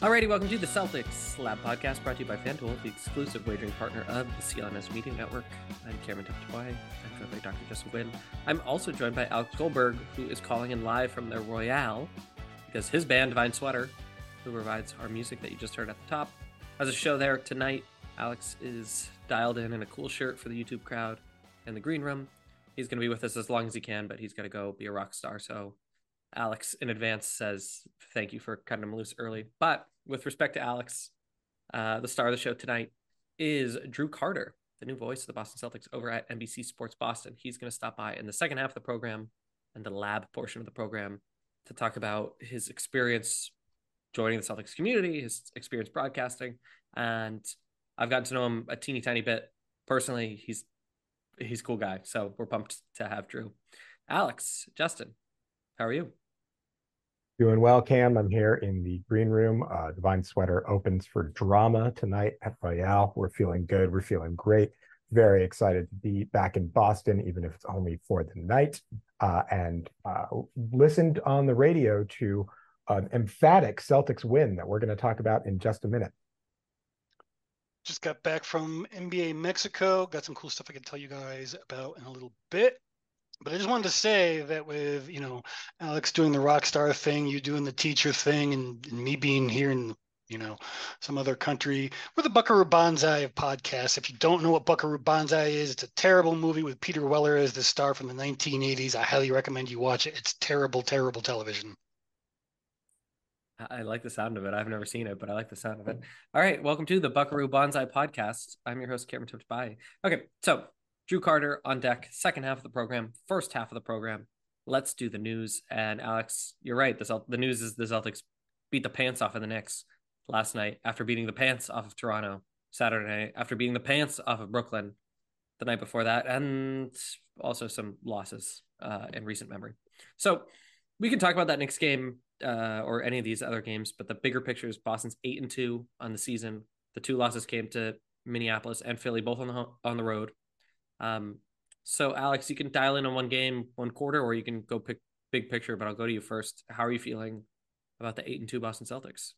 Alrighty, welcome to the Celtics Lab Podcast, brought to you by FanDuel, the exclusive wagering partner of the CLNS Media Network. I'm Cameron Tabatabaie. I'm joined by Dr. Justin Quinn. I'm also joined by Alex Goldberg, who is calling in live from the Royale because his band, Divine Sweater, who provides our music that you just heard at the top, has a show there tonight. Alex is dialed in in a cool shirt for the YouTube crowd in the green room. He's going to be with us as long as he can, but he's got to go be a rock star. So Alex in advance says thank you for cutting him loose early. But with respect to Alex, uh, the star of the show tonight is Drew Carter, the new voice of the Boston Celtics over at NBC Sports Boston. He's going to stop by in the second half of the program and the lab portion of the program to talk about his experience joining the Celtics community, his experience broadcasting, and I've gotten to know him a teeny tiny bit personally. He's he's a cool guy, so we're pumped to have Drew. Alex, Justin, how are you? Doing well, Cam. I'm here in the green room. Uh, Divine Sweater opens for drama tonight at Royale. We're feeling good. We're feeling great. Very excited to be back in Boston, even if it's only for the night. Uh, and uh, listened on the radio to an emphatic Celtics win that we're going to talk about in just a minute. Just got back from NBA Mexico. Got some cool stuff I can tell you guys about in a little bit. But I just wanted to say that with you know Alex doing the rock star thing, you doing the teacher thing, and, and me being here in you know some other country, we're the Buckaroo Banzai of podcasts. If you don't know what Buckaroo Banzai is, it's a terrible movie with Peter Weller as the star from the 1980s. I highly recommend you watch it. It's terrible, terrible television. I like the sound of it. I've never seen it, but I like the sound of it. All right, welcome to the Buckaroo Banzai podcast. I'm your host, Cameron Tabatabaie. Okay, so Drew Carter on deck, second half of the program, first half of the program. Let's do the news. And Alex, you're right. The, the news is the Celtics beat the pants off of the Knicks last night after beating the pants off of Toronto Saturday night, after beating the pants off of Brooklyn the night before that, and also some losses uh, in recent memory. So we can talk about that Knicks game uh, or any of these other games, but the bigger picture is Boston's eight and two on the season. The two losses came to Minneapolis and Philly, both on the on the road. Um, so Alex, you can dial in on one game, one quarter, or you can go pick big picture. But I'll go to you first. How are you feeling about the eight and two Boston Celtics?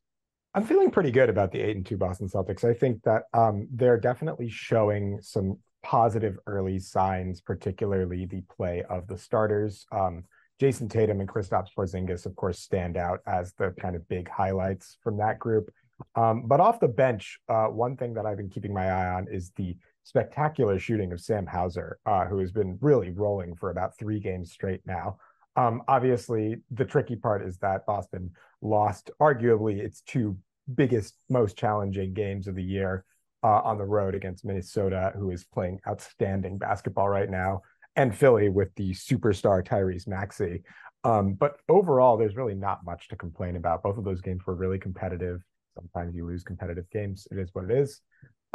I'm feeling pretty good about the eight and two Boston Celtics. I think that um, they're definitely showing some positive early signs, particularly the play of the starters. Um, Jayson Tatum and Kristaps Porzingis, of course, stand out as the kind of big highlights from that group. Um, but off the bench, uh, one thing that I've been keeping my eye on is the spectacular shooting of Sam Hauser, uh, who has been really rolling for about three games straight now. Um, obviously, the tricky part is that Boston lost arguably its two biggest, most challenging games of the year uh, on the road against Minnesota, who is playing outstanding basketball right now, and Philly with the superstar Tyrese Maxey. Um, but overall, there's really not much to complain about. Both of those games were really competitive. Sometimes you lose competitive games. It is what it is.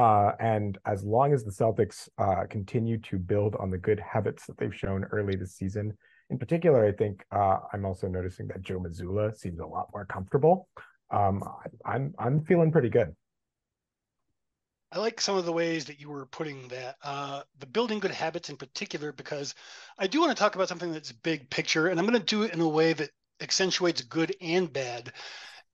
Uh, and as long as the Celtics uh, continue to build on the good habits that they've shown early this season, in particular, I think uh, I'm also noticing that Joe Mazzulla seems a lot more comfortable. Um, I, I'm I'm feeling pretty good. I like some of the ways that you were putting that, uh, the building good habits in particular, because I do want to talk about something that's big picture, and I'm going to do it in a way that accentuates good and bad,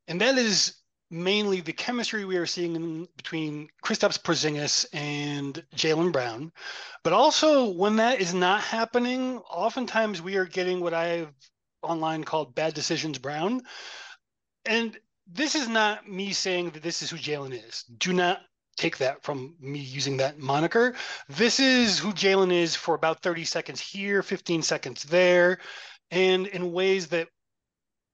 and that is mainly the chemistry we are seeing in, between Kristaps Porzingis and Jaylen Brown, but also when that is not happening, oftentimes we are getting what I've online called bad decisions Brown, and this is not me saying that this is who Jalen is. Do not take that from me using that moniker. This is who Jalen is for about 30 seconds here, 15 seconds there, and in ways that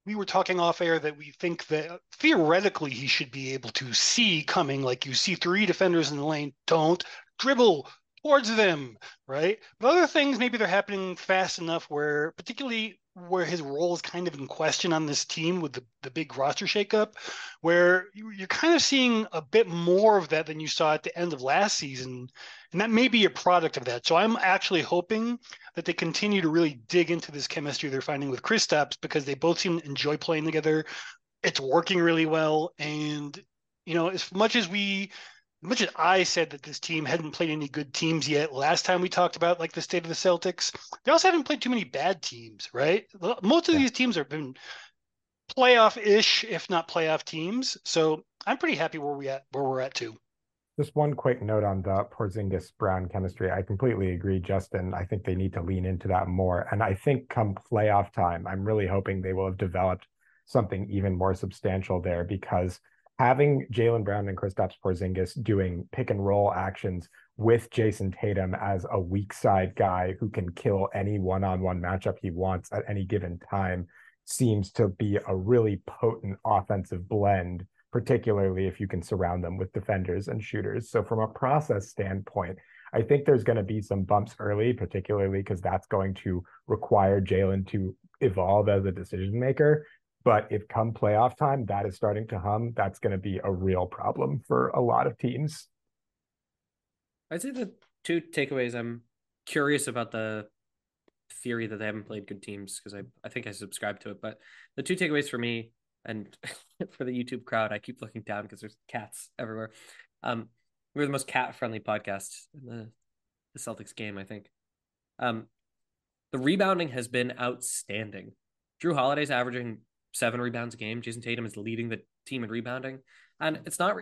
we were talking off air that we think that theoretically he should be able to see coming, like you see three defenders in the lane, don't dribble towards them, right? But other things, maybe they're happening fast enough where, particularly where his role is kind of in question on this team with the, the big roster shakeup, where you're kind of seeing a bit more of that than you saw at the end of last season. And that may be a product of that. So I'm actually hoping that they continue to really dig into this chemistry they're finding with Kristaps because they both seem to enjoy playing together. It's working really well. And, you know, as much as we much as I said that this team hadn't played any good teams yet last time we talked about like the state of the Celtics, they also haven't played too many bad teams, right? Most of yeah. these teams have been playoff-ish, if not playoff teams. So I'm pretty happy where we at where we're at too. Just one quick note on the Porzingis Brown chemistry. I completely agree, Justin. I think they need to lean into that more. And I think come playoff time, I'm really hoping they will have developed something even more substantial there because having Jaylen Brown and Kristaps Porzingis doing pick and roll actions with Jayson Tatum as a weak side guy who can kill any one-on-one matchup he wants at any given time seems to be a really potent offensive blend particularly if you can surround them with defenders and shooters. So from a process standpoint, I think there's going to be some bumps early, particularly because that's going to require Jalen to evolve as a decision maker. But if come playoff time, that is starting to hum, that's going to be a real problem for a lot of teams. I'd say the two takeaways. I'm curious about the theory that they haven't played good teams because I, I think I subscribe to it. But the two takeaways for me and for the YouTube crowd, I keep looking down because there's cats everywhere. Um, we're the most cat friendly podcast in the, the Celtics game, I think. Um, the rebounding has been outstanding. Jrue Holiday's averaging seven rebounds a game. Jayson Tatum is leading the team in rebounding, and it's not.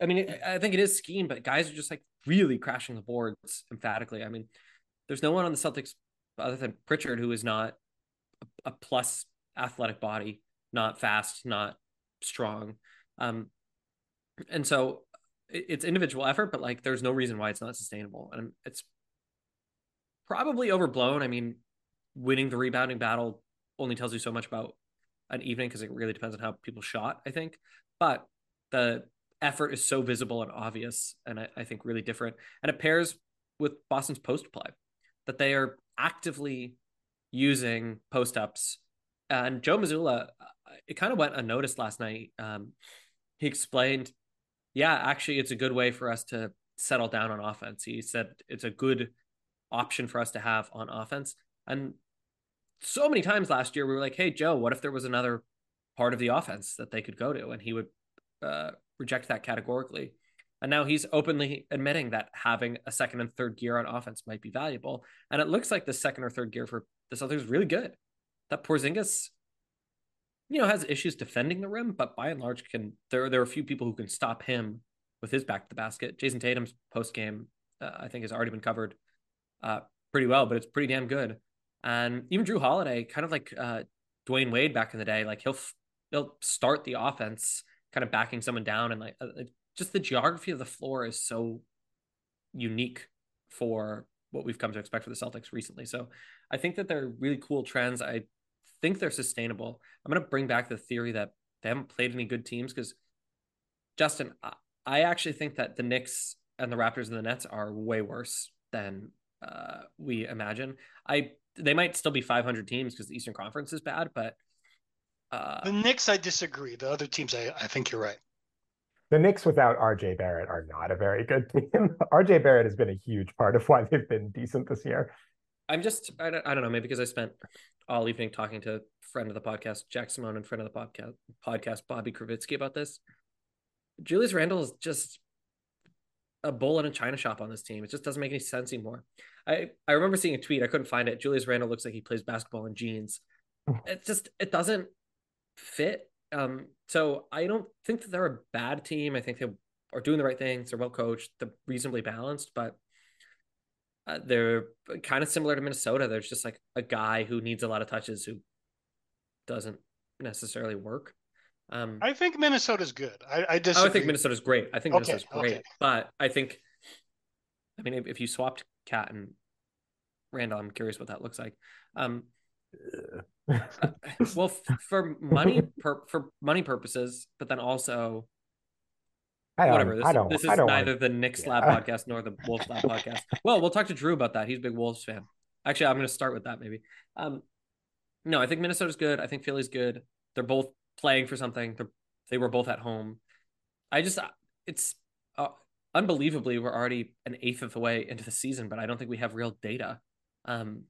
I mean, I think it is scheme, but guys are just like really crashing the boards emphatically. I mean, there's no one on the Celtics other than Pritchard who is not a, a plus athletic body not fast, not strong. Um, and so it's individual effort, but like there's no reason why it's not sustainable. And it's probably overblown. I mean, winning the rebounding battle only tells you so much about an evening because it really depends on how people shot, I think. But the effort is so visible and obvious, and I, I think really different. And it pairs with Boston's post play that they are actively using post ups. And Joe Mazzulla, it kind of went unnoticed last night. Um, he explained, yeah, actually, it's a good way for us to settle down on offense. He said it's a good option for us to have on offense. And so many times last year, we were like, hey, Joe, what if there was another part of the offense that they could go to? And he would uh, reject that categorically. And now he's openly admitting that having a second and third gear on offense might be valuable. And it looks like the second or third gear for the Celtics is really good. That Porzingis you know, has issues defending the rim, but by and large can there there are a few people who can stop him with his back to the basket. Jayson Tatum's post game, uh, I think, has already been covered uh, pretty well, but it's pretty damn good. And even Jrue Holiday, kind of like uh, Dwyane Wade back in the day, like he'll he'll start the offense, kind of backing someone down, and like uh, just the geography of the floor is so unique for what we've come to expect for the Celtics recently. So I think that they're really cool trends. I think they're sustainable. I'm going to bring back the theory that they haven't played any good teams because Justin, I actually think that the Knicks and the Raptors and the Nets are way worse than uh, we imagine. I they might still be 500 teams because the Eastern Conference is bad, but uh, the Knicks, I disagree. The other teams, I, I think you're right. The Knicks without RJ Barrett are not a very good team. RJ Barrett has been a huge part of why they've been decent this year. I'm just I don't, I don't know maybe because I spent all evening talking to friend of the podcast Jack Simone and friend of the podcast podcast Bobby Krivitsky about this. Julius Randle is just a bull in a china shop on this team. It just doesn't make any sense anymore. I I remember seeing a tweet. I couldn't find it. Julius Randle looks like he plays basketball in jeans. it just it doesn't fit. Um, so I don't think that they're a bad team. I think they are doing the right things. They're well coached. They're reasonably balanced, but uh, they're kind of similar to Minnesota. There's just like a guy who needs a lot of touches who doesn't necessarily work. Um, I think Minnesota's good. I, I disagree. I think Minnesota's great. I think okay, Minnesota's great, okay. but I think, I mean, if, if, you swapped KAT and Randle. I'm curious what that looks like. Um, uh, well, for money per, for money purposes, but then also I Whatever. This, I don't. This is don't neither want... the Knicks Lab yeah. podcast nor the Wolves Lab podcast. Well, we'll talk to Drew about that. He's a big Wolves fan. Actually, I'm going to start with that maybe. Um, no, I think Minnesota's good. I think Philly's good. They're both playing for something. They're, they were both at home. I just, it's uh, unbelievably we're already an eighth of the way into the season, but I don't think we have real data. Um,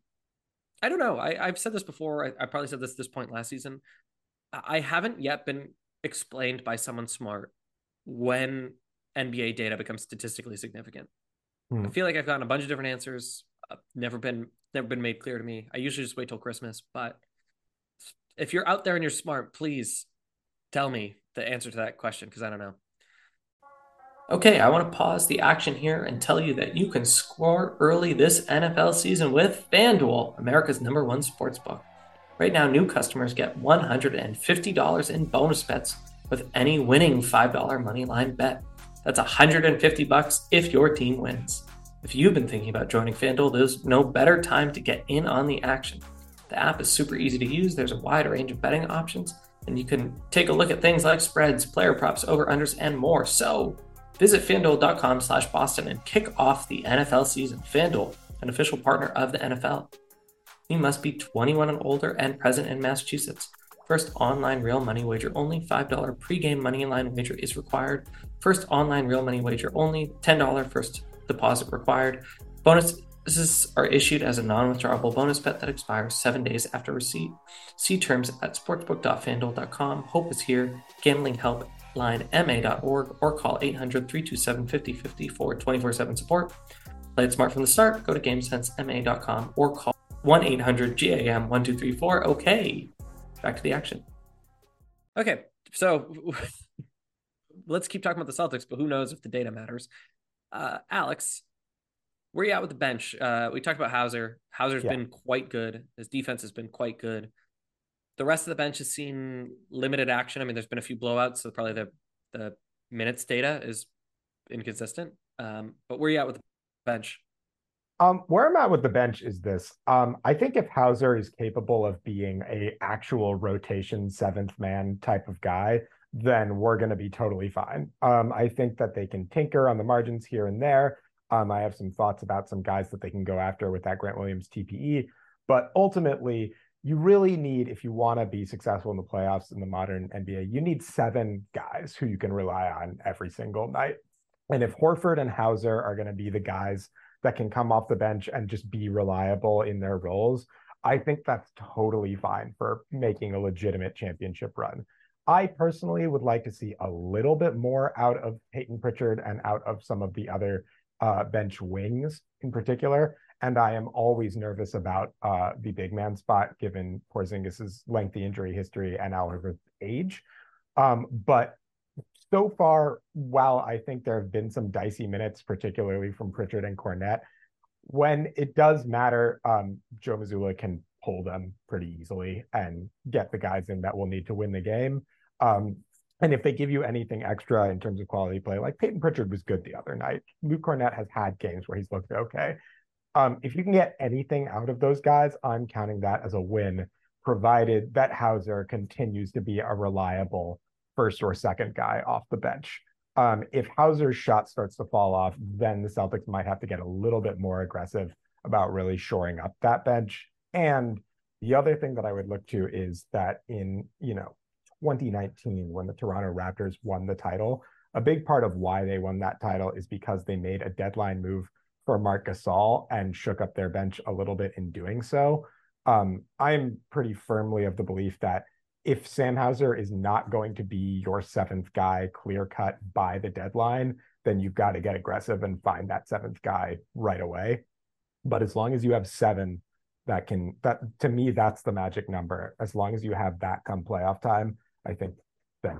I don't know. I, I've said this before. I, I probably said this at this point last season. I haven't yet been explained by someone smart when NBA data becomes statistically significant. Hmm. I feel like I've gotten a bunch of different answers. Uh, never been never been made clear to me. I usually just wait till Christmas, but If you're out there and you're smart, please tell me the answer to that question because I don't know. Okay, I want to pause the action here and tell you that you can score early this NFL season with FanDuel, America's number one sports book. Right now, new customers get $150 in bonus bets with any winning $5 moneyline bet. That's 150 bucks if your team wins. If you've been thinking about joining FanDuel, there's no better time to get in on the action. The app is super easy to use. There's a wide range of betting options, and you can take a look at things like spreads, player props, over-unders, and more. So Visit fanduel.com slash Boston and kick off the NFL season. FanDuel, an official partner of the NFL. You must be 21 and older and present in Massachusetts. First online real money wager only. $5 pregame money line wager is required. First online real money wager only. $10 first deposit required. Bonuses are issued as a non withdrawable bonus bet that expires seven days after receipt. See terms at sportsbook.fanduel.com. Hope is here. Gambling help line ma.org or call 800 327 5050 for 24 7 support. Play it smart from the start. Go to GameSenseMA.com or call 1 800 GAM 1234. Okay, back to the action. Okay, so let's keep talking about the Celtics, but who knows if the data matters. Uh, Alex, where are you at with the bench? Uh, we talked about Hauser. Hauser's yeah. been quite good. His defense has been quite good. The rest of the bench has seen limited action. I mean, there's been a few blowouts, so probably the the minutes data is inconsistent. Um, but where are you at with the bench? Um, where I'm at with the bench is this. Um, I think if Hauser is capable of being a actual rotation seventh man type of guy, then we're going to be totally fine. Um, I think that they can tinker on the margins here and there. Um, I have some thoughts about some guys that they can go after with that Grant Williams TPE, but ultimately, you really need, if you want to be successful in the playoffs in the modern NBA, you need seven guys who you can rely on every single night. And if Horford and Hauser are going to be the guys that can come off the bench and just be reliable in their roles, I think that's totally fine for making a legitimate championship run. I personally would like to see a little bit more out of Peyton Pritchard and out of some of the other uh, bench wings in particular. And I am always nervous about uh, the big man spot, given Porzingis's lengthy injury history and Al age. Um, but so far, while I think there have been some dicey minutes, particularly from Pritchard and Kornet, when it does matter, um, Joe Mazzulla can pull them pretty easily and get the guys in that will need to win the game. Um, and if they give you anything extra in terms of quality play, like Peyton Pritchard was good the other night. Luke Kornet has had games where he's looked okay. Um, if you can get anything out of those guys, I'm counting that as a win, provided that Hauser continues to be a reliable first or second guy off the bench. Um, if Hauser's shot starts to fall off, then the Celtics might have to get a little bit more aggressive about really shoring up that bench. And the other thing that I would look to is that in, you know, 2019, when the Toronto Raptors won the title, a big part of why they won that title is because they made a deadline move for Marc Gasol and shook up their bench a little bit in doing so. Um, I'm pretty firmly of the belief that if Sam Hauser is not going to be your seventh guy clear cut by the deadline, then you've got to get aggressive and find that seventh guy right away. But as long as you have seven that can, that to me, that's the magic number. As long as you have that come playoff time, I think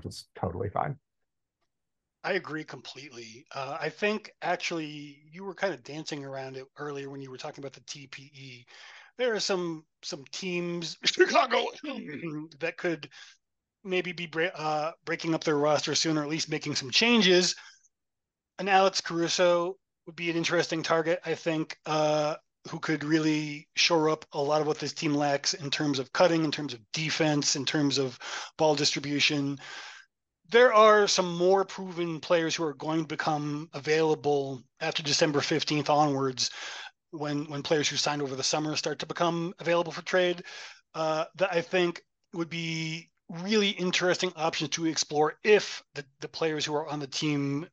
is totally fine. I agree completely. Uh, I think actually you were kind of dancing around it earlier when you were talking about the TPE. There are some some teams, Chicago, that could maybe be uh, breaking up their roster soon, or at least making some changes. And Alex Caruso would be an interesting target, I think, uh, who could really shore up a lot of what this team lacks in terms of cutting, in terms of defense, in terms of ball distribution there are some more proven players who are going to become available after December 15th onwards when when players who signed over the summer start to become available for trade uh, that I think would be really interesting options to explore if the, the players who are on the team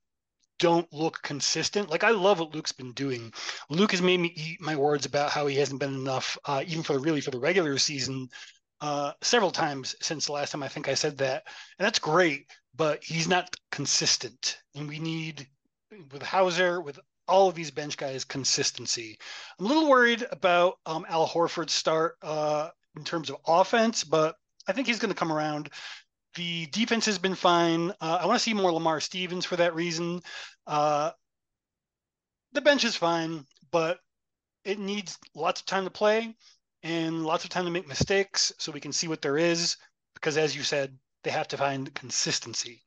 don't look consistent. Like I love what Luke's been doing. Luke has made me eat my words about how he hasn't been enough, uh, even for the really for the regular season, uh, several times since the last time I think I said that, and that's great but he's not consistent. And we need, with Hauser, with all of these bench guys, consistency. I'm a little worried about um, Al Horford's start uh, in terms of offense, but I think he's going to come around. The defense has been fine. Uh, I want to see more Lamar Stevens for that reason. Uh, the bench is fine, but it needs lots of time to play and lots of time to make mistakes so we can see what there is. Because as you said, they have to find consistency.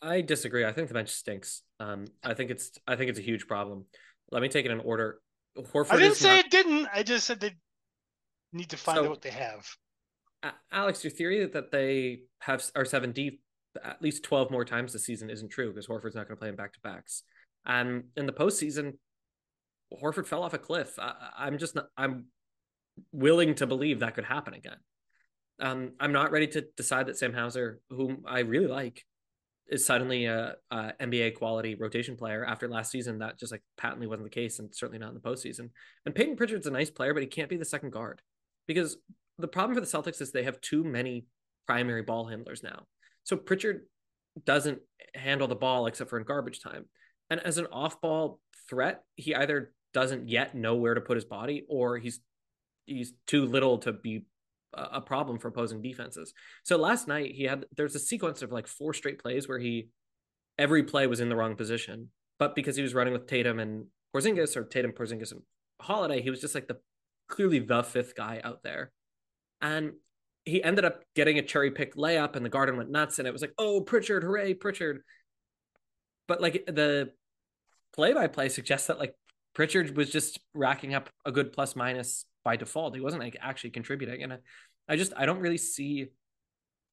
I disagree. I think the bench stinks. Um, I think it's I think it's a huge problem. Let me take it in order. Horford I didn't say not... it didn't. I just said they need to find so, out what they have. Alex, your theory that they have are seven deep at least twelve more times this season isn't true because Horford's not going to play in back to backs. And in the postseason, Horford fell off a cliff. I, am just not, I'm willing to believe that could happen again. Um, I'm not ready to decide that Sam Hauser, whom I really like, is suddenly a, a, NBA quality rotation player after last season. That just like patently wasn't the case, and certainly not in the postseason. And Peyton Pritchard's a nice player, but he can't be the second guard because the problem for the Celtics is they have too many primary ball handlers now. So Pritchard doesn't handle the ball except for in garbage time. And as an off-ball threat, he either doesn't yet know where to put his body or he's he's too little to be a problem for opposing defenses. So last night he had there's a sequence of like four straight plays where he every play was in the wrong position, but because he was running with Tatum and Porzingis or Tatum, Porzingis, and Holiday, he was just like the clearly the fifth guy out there, and he ended up getting a cherry pick layup, and the Garden went nuts, and it was like, oh Pritchard, hooray Pritchard! But like the play by play suggests that like Pritchard was just racking up a good plus minus by default. He wasn't like actually contributing. And I, I just I don't really see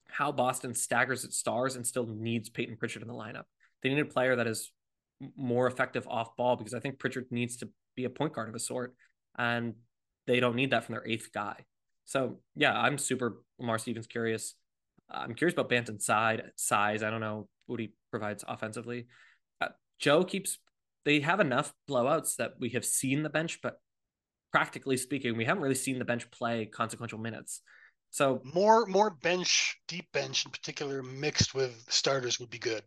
how Boston staggers its stars and still needs Peyton Pritchard in the lineup. They need a player that is more effective off ball because I think Pritchard needs to be a point guard of a sort, and they don't need that from their eighth guy. So yeah, I'm super Lamar Stevens curious. I'm curious about Banton's side size. I don't know what he provides offensively. Uh, Joe keeps they have enough blowouts that we have seen the bench, but practically speaking, we haven't really seen the bench play consequential minutes. So more more bench, deep bench in particular, mixed with starters would be good.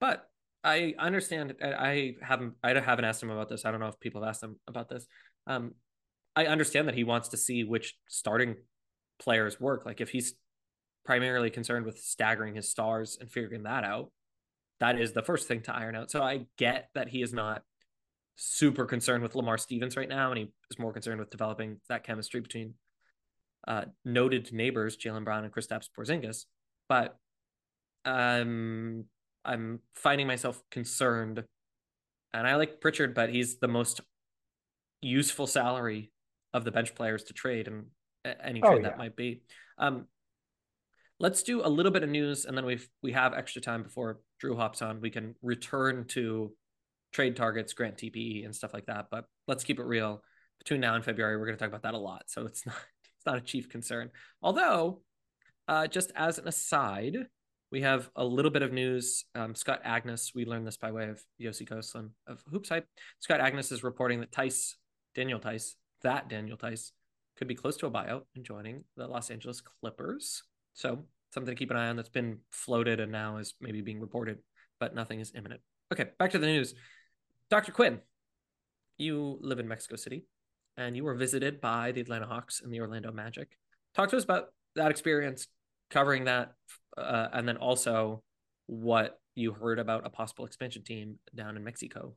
But I understand. I haven't. I haven't asked him about this. I don't know if people have asked him about this. Um, I understand that he wants to see which starting players work. Like if he's primarily concerned with staggering his stars and figuring that out, that is the first thing to iron out. So I get that he is not super concerned with Lamar Stevens right now, and he is more concerned with developing that chemistry between uh, noted neighbors Jaylen Brown and Kristaps Porzingis. But um, I'm finding myself concerned, and I like Pritchard, but he's the most useful salary of the bench players to trade, and any oh, trade oh, yeah. that might be. Um, let's do a little bit of news, and then we we have extra time before Drew hops on. We can return to trade targets, grant TPE, and stuff like that. But let's keep it real. Between now and February, we're going to talk about that a lot, so it's not it's not a chief concern. Although, uh, just as an aside, we have a little bit of news. Um, Scott Agness, we learned this by way of Yossi Gozlan of Hoops Hype. Scott Agness is reporting that Theis, Daniel Theis, that Daniel Theis, could be close to a buyout and joining the Los Angeles Clippers. So something to keep an eye on that's been floated and now is maybe being reported, but nothing is imminent. Okay, back to the news. Dr. Quinn, you live in Mexico City and you were visited by the Atlanta Hawks and the Orlando Magic. Talk to us about that experience, covering that, uh, and then also what you heard about a possible expansion team down in Mexico.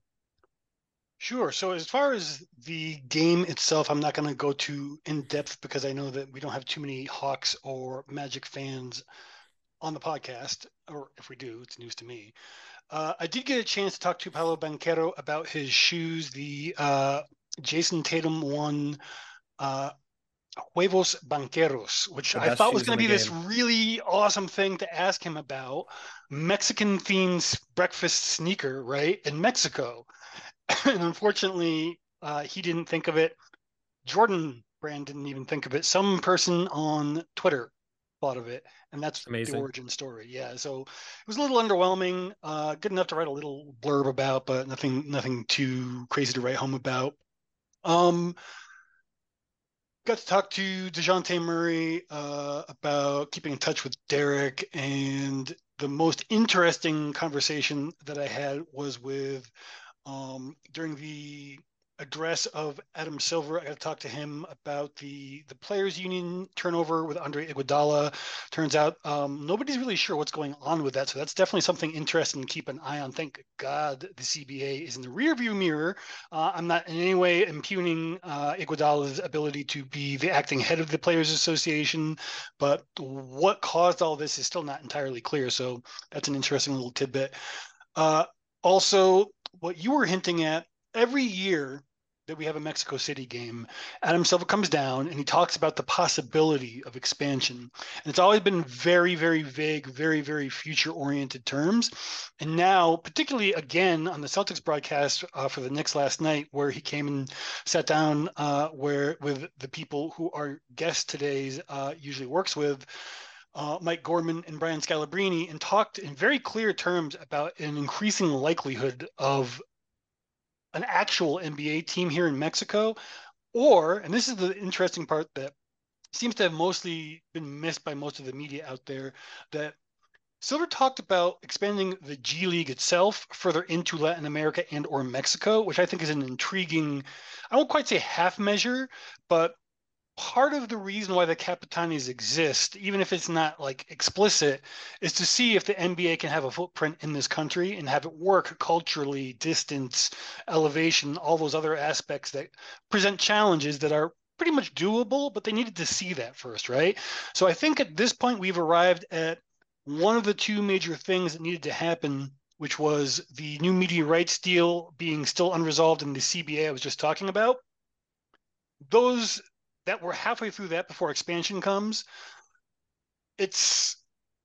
Sure. So as far as the game itself, I'm not going to go too in depth because I know that we don't have too many Hawks or Magic fans on the podcast, or if we do, it's news to me. Uh, I did get a chance to talk to Paolo Banchero about his shoes. The uh, Jayson Tatum one, uh, Huevos Bancheros, which I thought was going to be this really awesome thing to ask him about. Mexican themed breakfast sneaker, right? In Mexico. and unfortunately, uh, he didn't think of it. Jordan Brand didn't even think of it. Some person on Twitter thought of it, and that's Amazing. the origin story. Yeah, so it was a little underwhelming. Uh, good enough to write a little blurb about, but nothing nothing too crazy to write home about. Um, got to talk to Dejounte Murray uh, about keeping in touch with Derek, and the most interesting conversation that I had was with um, during the address of Adam Silver. I got to talk to him about the the players' union turnover with Andre Iguodala. Turns out um, nobody's really sure what's going on with that, so that's definitely something interesting to keep an eye on. Thank God the CBA is in the rearview mirror. Uh, I'm not in any way impugning uh, Iguodala's ability to be the acting head of the Players Association, but what caused all this is still not entirely clear. So that's an interesting little tidbit. Uh, also, what you were hinting at every year that we have a Mexico City game, Adam Silver comes down and he talks about the possibility of expansion. And it's always been very, very vague, very, very future oriented terms. And now, particularly again on the Celtics broadcast uh, for the Knicks last night, where he came and sat down uh, where with the people who our guest today's uh, usually works with. Uh, Mike Gorman and Brian Scalabrine and talked in very clear terms about an increasing likelihood of an actual NBA team here in Mexico, or, and this is the interesting part that seems to have mostly been missed by most of the media out there, that Silver talked about expanding the G League itself further into Latin America and or Mexico, which I think is an intriguing, I won't quite say half measure, but part of the reason why the Capitanes exist, even if it's not like explicit, is to see if the NBA can have a footprint in this country and have it work culturally, distance, elevation, all those other aspects that present challenges that are pretty much doable, but they needed to see that first, right? So I think at this point we've arrived at one of the two major things that needed to happen which was the new media rights deal being still unresolved in the CBA I was just talking about. Those that we're halfway through that before expansion comes, it's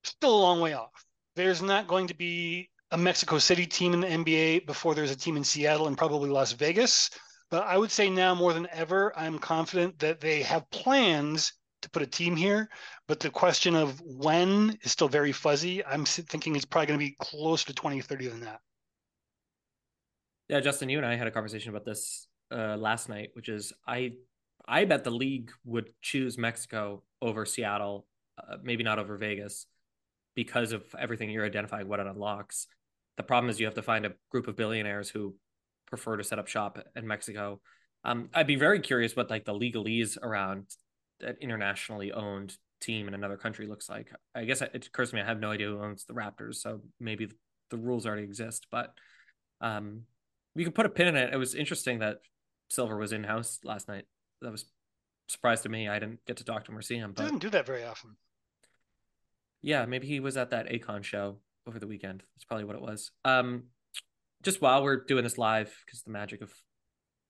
still a long way off. There's not going to be a Mexico City team in the NBA before there's a team in Seattle and probably Las Vegas. But I would say now more than ever, I'm confident that they have plans to put a team here. But the question of when is still very fuzzy. I'm thinking it's probably going to be closer to 2030 than that. Yeah, Justin, you and I had a conversation about this uh, last night, which is I I bet the league would choose Mexico over Seattle, uh, maybe not over Vegas, because of everything you're identifying what it unlocks. The problem is you have to find a group of billionaires who prefer to set up shop in Mexico. Um, I'd be very curious what like the legalese around an internationally owned team in another country looks like. I guess it occurs to me I have no idea who owns the Raptors, so maybe the rules already exist. But um, we could put a pin in it. It was interesting that Silver was in house last night that was surprised to me. I didn't get to talk to him or see him. But didn't do that very often. Yeah, maybe he was at that Akon show over the weekend. That's probably what it was. Um, just while we're doing this live, because the magic of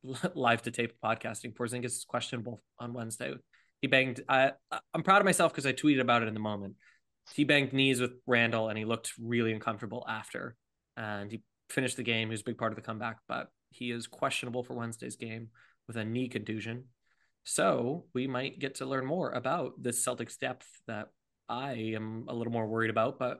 live to tape podcasting, Porzingis is questionable on Wednesday. He banged. I I'm proud of myself because I tweeted about it in the moment. He banged knees with Randle, and he looked really uncomfortable after. And he finished the game. He was a big part of the comeback, but he is questionable for Wednesday's game with a knee contusion. So we might get to learn more about this Celtics depth that I am a little more worried about. But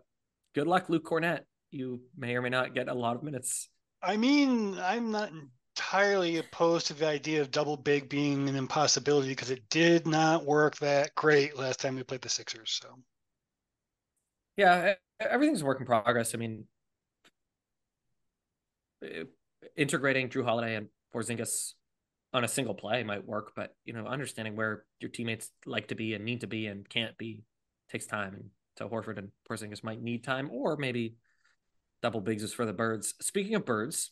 good luck, Luke Kornet. You may or may not get a lot of minutes. I mean, I'm not entirely opposed to the idea of double big being an impossibility because it did not work that great last time we played the Sixers. So, yeah, everything's a work in progress. I mean, eh, integrating Jrue Holiday and Porzingis on a single play might work, but you know, understanding where your teammates like to be and need to be and can't be takes time. And so Horford and Porzingis might need time, or maybe double bigs is for the birds. Speaking of birds,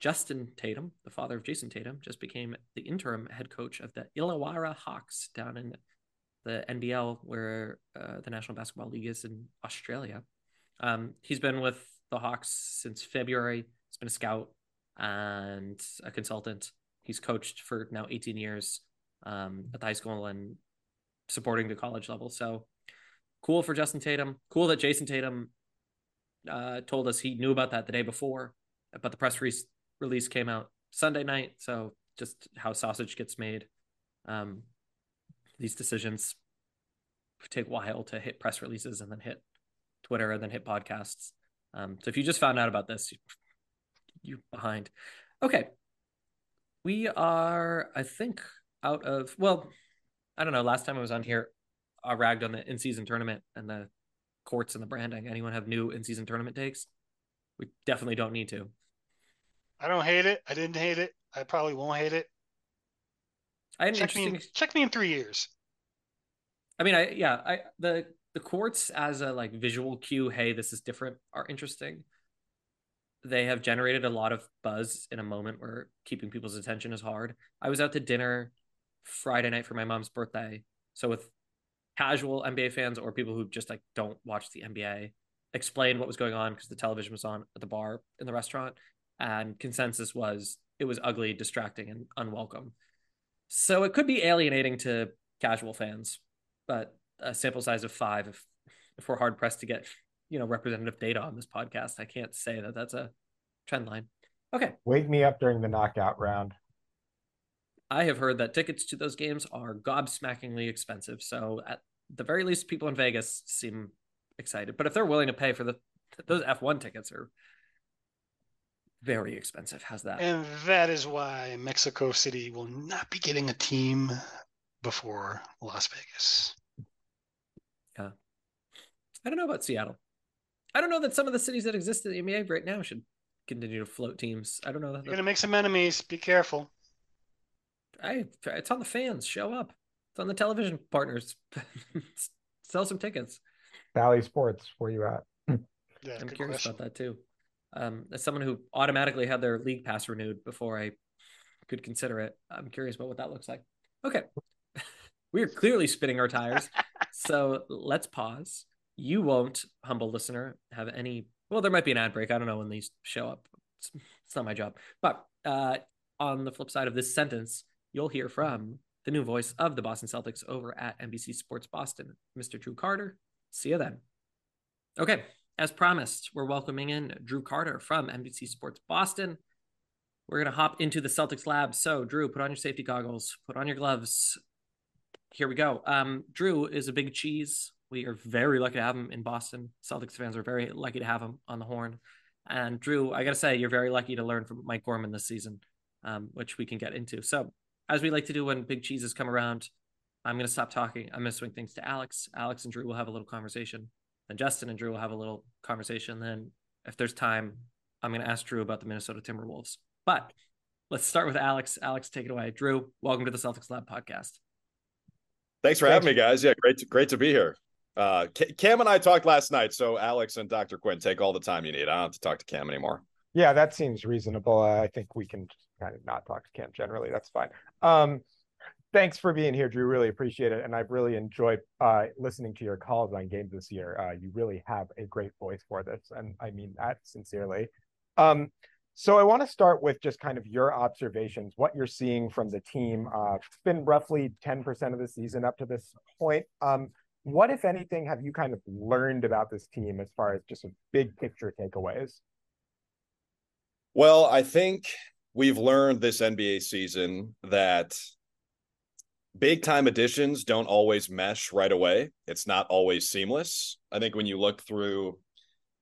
Justin Tatum, the father of Jayson Tatum, just became the interim head coach of the Illawarra Hawks down in the NBL, where uh, the National Basketball League is in Australia. Um, he's been with the Hawks since February. He's been a scout and a consultant He's coached for now 18 years um, at the high school and supporting the college level. So cool for Justin Tatum. Cool that Jayson Tatum uh, told us he knew about that the day before, but the press re- release came out Sunday night. So just how sausage gets made. Um, these decisions take a while to hit press releases and then hit Twitter and then hit podcasts. Um, so if you just found out about this, you, you behind. Okay, we are, I think, out of well, I don't know. Last time I was on here, I ragged on the in-season tournament and the courts and the branding. Anyone have new in-season tournament takes? We definitely don't need to. I don't hate it. I didn't hate it. I probably won't hate it. I had Check me, in, check me in three years. I mean, I yeah, I the the courts as a like visual cue. Hey, this is different. Are interesting. They have generated a lot of buzz in a moment where keeping people's attention is hard. I was out to dinner Friday night for my mom's birthday, so with casual NBA fans or people who just like don't watch the NBA, explained what was going on because the television was on at the bar in the restaurant, and consensus was it was ugly, distracting, and unwelcome. So it could be alienating to casual fans, but a sample size of five, if if we're hard pressed to get you know representative data on this podcast, I can't say that that's a trend line. Okay, Wake me up during the knockout round. I have heard that tickets to those games are gobsmackingly expensive. So at the very least, people in Vegas seem excited. But if they're willing to pay for the those F1 tickets are very expensive. How's that? And that is why Mexico City will not be getting a team before Las Vegas. Yeah. I don't know about Seattle. I don't know that some of the cities that exist in the NBA right now should continue to float teams. I don't know that. You're gonna make some enemies. Be careful. I, it's on the fans. Show up. It's on the television partners. Sell some tickets. Bally Sports, where you at? Yeah, I'm curious question. about that too. Um, as someone who automatically had their league pass renewed before I could consider it, I'm curious about what that looks like. Okay, we are clearly spinning our tires, so let's pause. You won't, humble listener, have any. Well, there might be an ad break. I don't know when these show up. It's, it's not my job. But uh, on the flip side of this sentence, you'll hear from the new voice of the Boston Celtics over at NBC Sports Boston, Mr. Drew Carter. See you then. Okay, as promised, we're welcoming in Drew Carter from NBC Sports Boston. We're going to hop into the Celtics lab. So, Drew, put on your safety goggles, put on your gloves. Here we go. Um, Drew is a big cheese. We are very lucky to have him in Boston. Celtics fans are very lucky to have him on the horn. And Drew, I got to say, you're very lucky to learn from Mike Gorman this season, um, which we can get into. So, as we like to do when big cheeses come around, I'm going to stop talking. I'm going to swing things to Alex. Alex and Drew will have a little conversation. Then Justin and Drew will have a little conversation. Then, if there's time, I'm going to ask Drew about the Minnesota Timberwolves. But let's start with Alex. Alex, take it away. Drew, welcome to the Celtics Lab podcast. Thanks for having me, guys. Yeah, great, to, great to be here. Uh, Cam and I talked last night, so Alex and Dr. Quinn take all the time you need. I don't have to talk to Cam anymore. Yeah, that seems reasonable. I think we can kind of not talk to Cam generally. That's fine. Um, thanks for being here, Drew. Really appreciate it, and I've really enjoyed uh, listening to your calls on games this year. Uh, you really have a great voice for this, and I mean that sincerely. Um, so I want to start with just kind of your observations, what you're seeing from the team. Uh, it's been roughly 10% of the season up to this point. Um, what, if anything, have you kind of learned about this team as far as just big picture takeaways? Well, I think we've learned this NBA season that big time additions don't always mesh right away. It's not always seamless. I think when you look through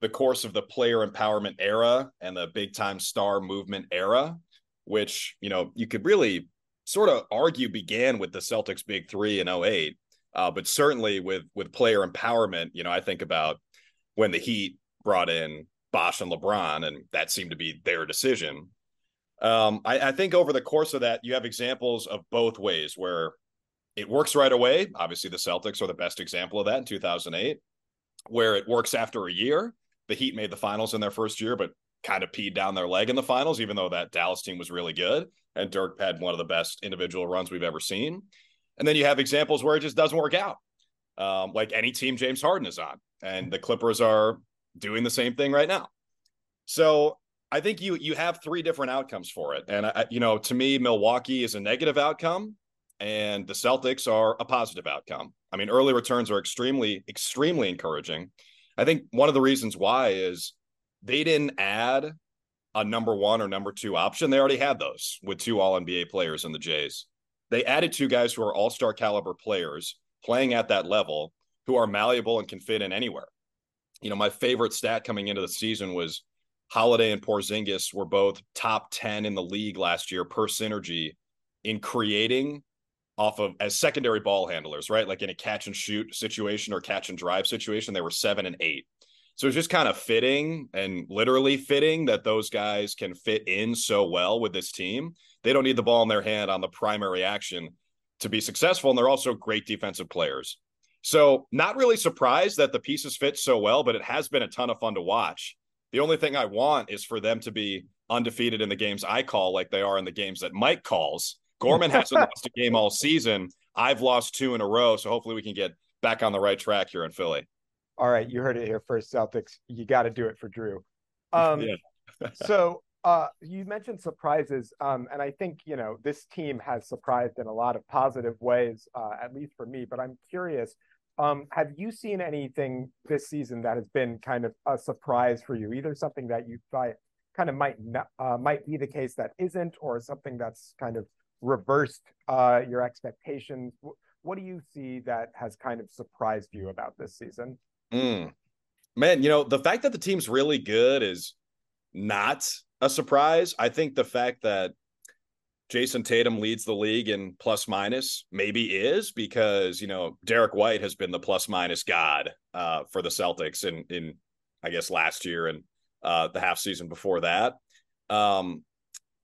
the course of the player empowerment era and the big time star movement era, which, you know, you could really sort of argue began with the Celtics big three in 08. Uh, but certainly with with player empowerment, you know, I think about when the Heat brought in Bosh and LeBron, and that seemed to be their decision. Um, I, I think over the course of that, you have examples of both ways where it works right away. Obviously, the Celtics are the best example of that in 2008, where it works after a year. The Heat made the finals in their first year, but kind of peed down their leg in the finals, even though that Dallas team was really good. And Dirk had one of the best individual runs we've ever seen. And then you have examples where it just doesn't work out, um, like any team James Harden is on. And the Clippers are doing the same thing right now. So I think you you have three different outcomes for it. And I, you know, to me, Milwaukee is a negative outcome, and the Celtics are a positive outcome. I mean, early returns are extremely extremely encouraging. I think one of the reasons why is they didn't add a number one or number two option. They already had those with two All NBA players in the Jays. They added two guys who are All Star caliber players playing at that level, who are malleable and can fit in anywhere. You know, my favorite stat coming into the season was Holiday and Porzingis were both top 10 in the league last year per synergy in creating off of as secondary ball handlers, right? Like in a catch and shoot situation or catch and drive situation, they were seven and eight. So it's just kind of fitting and literally fitting that those guys can fit in so well with this team. They don't need the ball in their hand on the primary action to be successful. And they're also great defensive players. So, not really surprised that the pieces fit so well, but it has been a ton of fun to watch. The only thing I want is for them to be undefeated in the games I call, like they are in the games that Mike calls. Gorman hasn't lost a game all season. I've lost two in a row. So, hopefully, we can get back on the right track here in Philly. All right, you heard it here first, Celtics. You got to do it for Drew. Um, yeah. so uh, you mentioned surprises, um, and I think you know this team has surprised in a lot of positive ways, uh, at least for me. But I'm curious, um, have you seen anything this season that has been kind of a surprise for you? Either something that you thought kind of might not, uh, might be the case that isn't, or something that's kind of reversed uh, your expectations. What do you see that has kind of surprised you about this season? Mm. Man, you know, the fact that the team's really good is not a surprise. I think the fact that Jayson Tatum leads the league in plus minus maybe is because, you know, Derrick White has been the plus minus god uh, for the Celtics in, in, I guess, last year and uh, the half season before that. Um,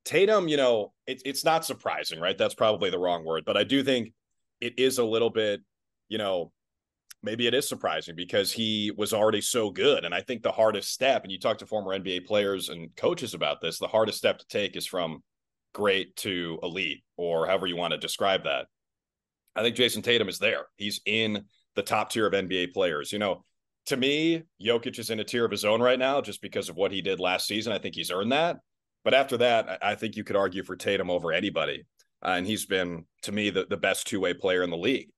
Tatum, you know, it, it's not surprising, right? That's probably the wrong word, but I do think it is a little bit, you know, maybe it is surprising because he was already so good. And I think the hardest step, and you talk to former NBA players and coaches about this, the hardest step to take is from great to elite, or however you want to describe that. I think Jayson Tatum is there. He's in the top tier of NBA players. You know, to me, Jokic is in a tier of his own right now just because of what he did last season. I think he's earned that. But after that, I think you could argue for Tatum over anybody. Uh, and he's been, to me, the, the best two way player in the league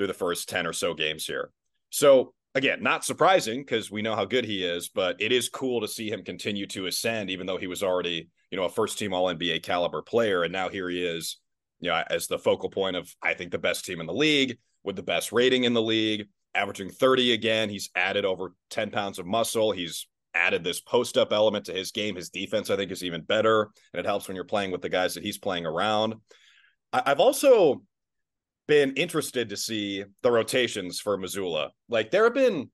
through the first 10 or so games here. So again, not surprising because we know how good he is, but it is cool to see him continue to ascend, even though he was already, you know, a first team all NBA caliber player. And now here he is, you know, as the focal point of, I think, the best team in the league with the best rating in the league, averaging 30 again. He's added over 10 pounds of muscle. He's added this post up element to his game. His defense, I think, is even better. And it helps when you're playing with the guys that he's playing around. I've also been interested to see the rotations for Mazzulla. Like there have been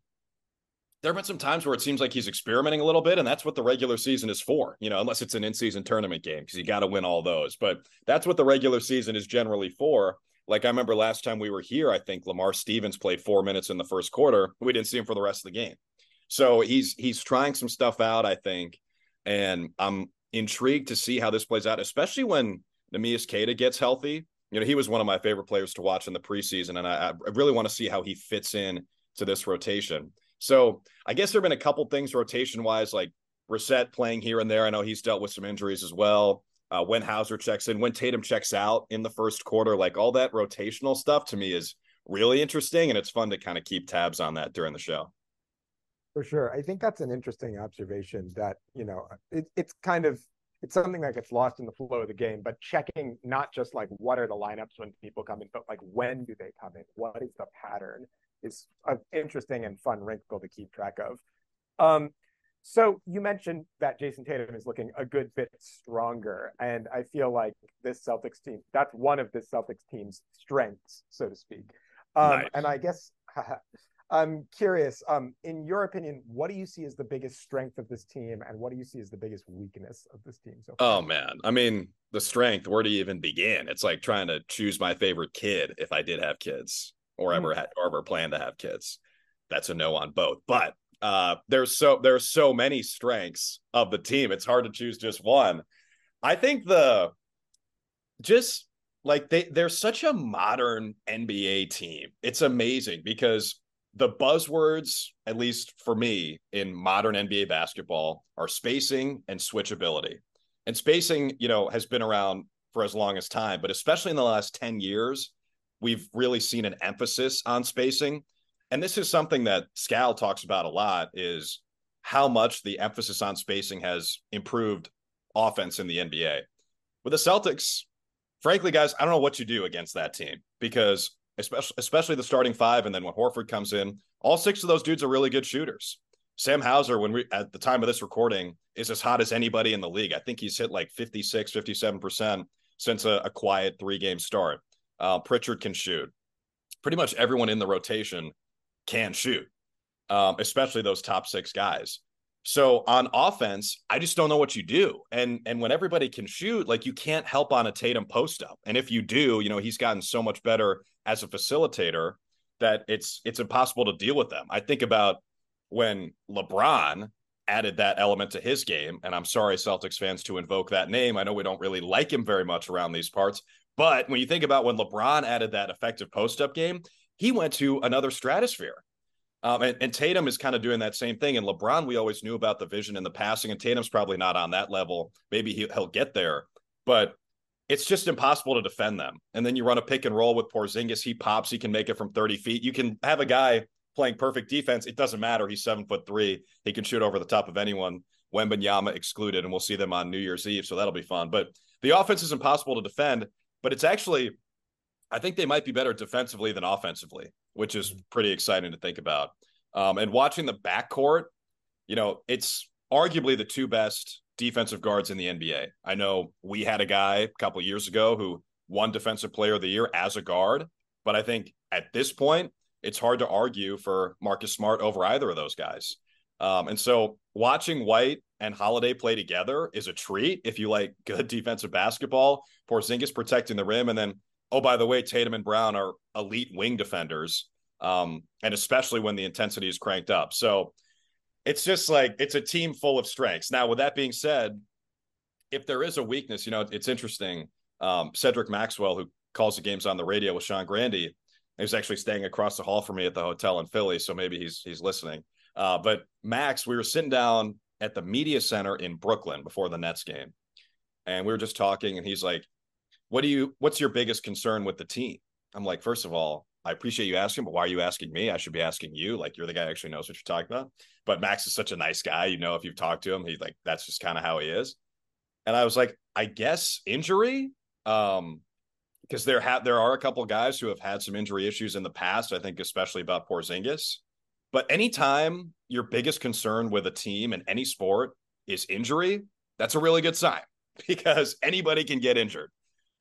there have been some times where it seems like he's experimenting a little bit, and that's what the regular season is for, you know, unless it's an in-season tournament game, because you got to win all those. But that's what the regular season is generally for. Like I remember last time we were here, I think Lamar Stevens played four minutes in the first quarter. We didn't see him for the rest of the game. So he's he's trying some stuff out, I think. And I'm intrigued to see how this plays out, especially when Neemias Queta gets healthy you know, he was one of my favorite players to watch in the preseason, and I, I really want to see how he fits in to this rotation. So I guess there have been a couple things rotation wise, like Brissett playing here and there. I know he's dealt with some injuries as well. Uh, when Hauser checks in, when Tatum checks out in the first quarter, like all that rotational stuff to me is really interesting, and it's fun to kind of keep tabs on that during the show. For sure, I think that's an interesting observation. That you know, it, it's kind of it's something that gets lost in the flow of the game, but checking not just like what are the lineups when people come in, but like when do they come in? What is the pattern? Is an interesting and fun wrinkle to keep track of. Um, so you mentioned that Jayson Tatum is looking a good bit stronger, and I feel like this Celtics team that's one of this Celtics team's strengths, so to speak. Um, nice. And I guess I'm curious, um, in your opinion, what do you see as the biggest strength of this team, and what do you see as the biggest weakness of this team? So far? oh man, I mean, the strength. Where do you even begin? It's like trying to choose my favorite kid if I did have kids, or ever mm. had, or ever plan to have kids. That's a no on both. But uh, there's so there's so many strengths of the team. It's hard to choose just one. I think the just like they they're such a modern NBA team. It's amazing because the buzzwords, at least for me, in modern NBA basketball are spacing and switchability. And spacing, you know, has been around for as long as time, but especially in the last 10 years, we've really seen an emphasis on spacing. And this is something that Scal talks about a lot is how much the emphasis on spacing has improved offense in the NBA. With the Celtics, frankly, guys, I don't know what you do against that team because especially especially the starting five, and then when Horford comes in, all six of those dudes are really good shooters. Sam Hauser, when we at the time of this recording, is as hot as anybody in the league. I think he's hit like 56, 57% since a, a quiet three game start. Uh, Pritchard can shoot. Pretty much everyone in the rotation can shoot. um, especially those top six guys. So on offense, I just don't know what you do. And and when everybody can shoot, like you can't help on a Tatum post up. And if you do, you know, he's gotten so much better as a facilitator that it's it's impossible to deal with them. I think about when LeBron added that element to his game, and I'm sorry, Celtics fans, to invoke that name. I know we don't really like him very much around these parts, but when you think about when LeBron added that effective post up game, he went to another stratosphere. Um, and, and, Tatum is kind of doing that same thing. And LeBron, we always knew about the vision and the passing, and Tatum's probably not on that level. Maybe he, he'll get there, but it's just impossible to defend them. And then you run a pick and roll with Porzingis. He pops. He can make it from 30 feet. You can have a guy playing perfect defense. It doesn't matter. He's seven foot three. He can shoot over the top of anyone. Wembanyama excluded, and we'll see them on New Year's Eve. So that'll be fun. But the offense is impossible to defend. But it's actually, I think they might be better defensively than offensively, which is pretty exciting to think about. Um, and watching the backcourt, you know, it's arguably the two best defensive guards in the NBA. I know we had a guy a couple years ago who won Defensive Player of the Year as a guard, but I think at this point, it's hard to argue for Marcus Smart over either of those guys. Um, and so watching White and Holiday play together is a treat if you like good defensive basketball. Porzingis protecting the rim, and then oh by the way, Tatum and Brown are elite wing defenders um, and especially when the intensity is cranked up. So it's just like it's a team full of strengths. Now, with that being said, if there is a weakness, you know, it's interesting. Um, Cedric Maxwell, who calls the games on the radio with Sean Grande, he's actually staying across the hall from me at the hotel in Philly, so maybe he's he's listening. Uh, but Max, we were sitting down at the media center in Brooklyn before the Nets game, and we were just talking, and he's like, "What do you? What's your biggest concern with the team?" I'm like, first of all, I appreciate you asking, but why are you asking me? I should be asking you. Like you're the guy who actually knows what you're talking about. But Max is such a nice guy. You know, if you've talked to him, he's like, that's just kind of how he is. And I was like, I guess injury. Um, because there have there are a couple guys who have had some injury issues in the past. I think especially about Porzingis. But anytime your biggest concern with a team in any sport is injury, that's a really good sign because anybody can get injured.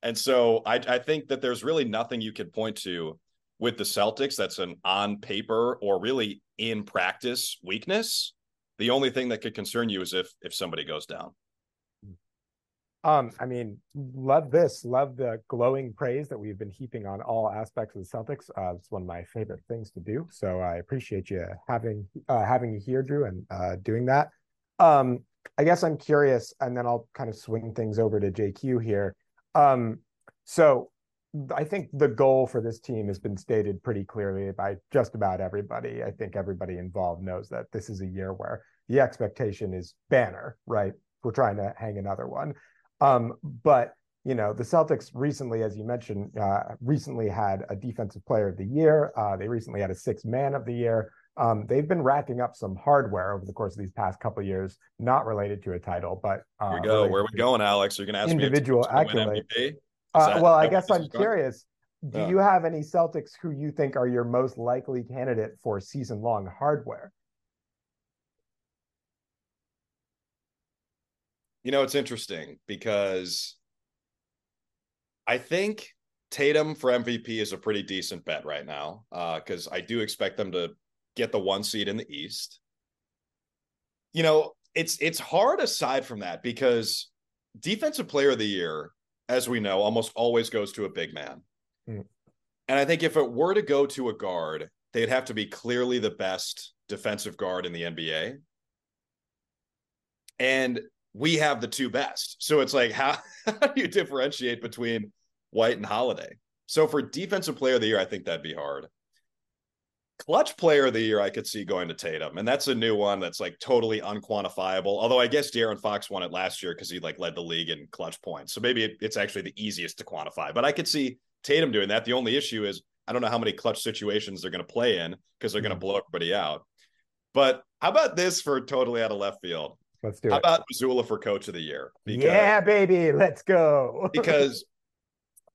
And so I, I think that there's really nothing you could point to with the Celtics that's an on paper or really in practice weakness. The only thing that could concern you is if if somebody goes down. Um, I mean, love this, love the glowing praise that we've been heaping on all aspects of the Celtics. Uh, it's one of my favorite things to do. So I appreciate you having uh, having you here, Drew, and uh, doing that. Um, I guess I'm curious, and then I'll kind of swing things over to JQ here. Um, so I think the goal for this team has been stated pretty clearly by just about everybody. I think everybody involved knows that this is a year where the expectation is banner, right? We're trying to hang another one. Um, but you know, the Celtics recently, as you mentioned, uh, recently had a defensive player of the year. Uh, they recently had a six man of the year. Um, they've been racking up some hardware over the course of these past couple years, not related to a title, but uh, here we go. Where are we going, Alex? You're going to ask individual me individual accolade. Uh, well, I guess I'm curious. Do yeah. you have any Celtics who you think are your most likely candidate for season long hardware? You know, it's interesting because I think Tatum for MVP is a pretty decent bet right now because uh, I do expect them to get the one seed in the East. You know, it's it's hard aside from that because defensive player of the year as we know, almost always goes to a big man. Mm. And I think if it were to go to a guard, they'd have to be clearly the best defensive guard in the NBA. And we have the two best. So it's like, how, how do you differentiate between White and Holiday? So for defensive player of the year, I think that'd be hard. Clutch player of the year, I could see going to Tatum, and that's a new one that's like totally unquantifiable. Although I guess De'Aaron Fox won it last year because he like led the league in clutch points, so maybe it, it's actually the easiest to quantify. But I could see Tatum doing that. The only issue is I don't know how many clutch situations they're going to play in because they're going to mm-hmm. blow everybody out. But how about this for totally out of left field? Let's do how it. How about Mazzulla for Coach of the Year? Because, yeah, baby, let's go. because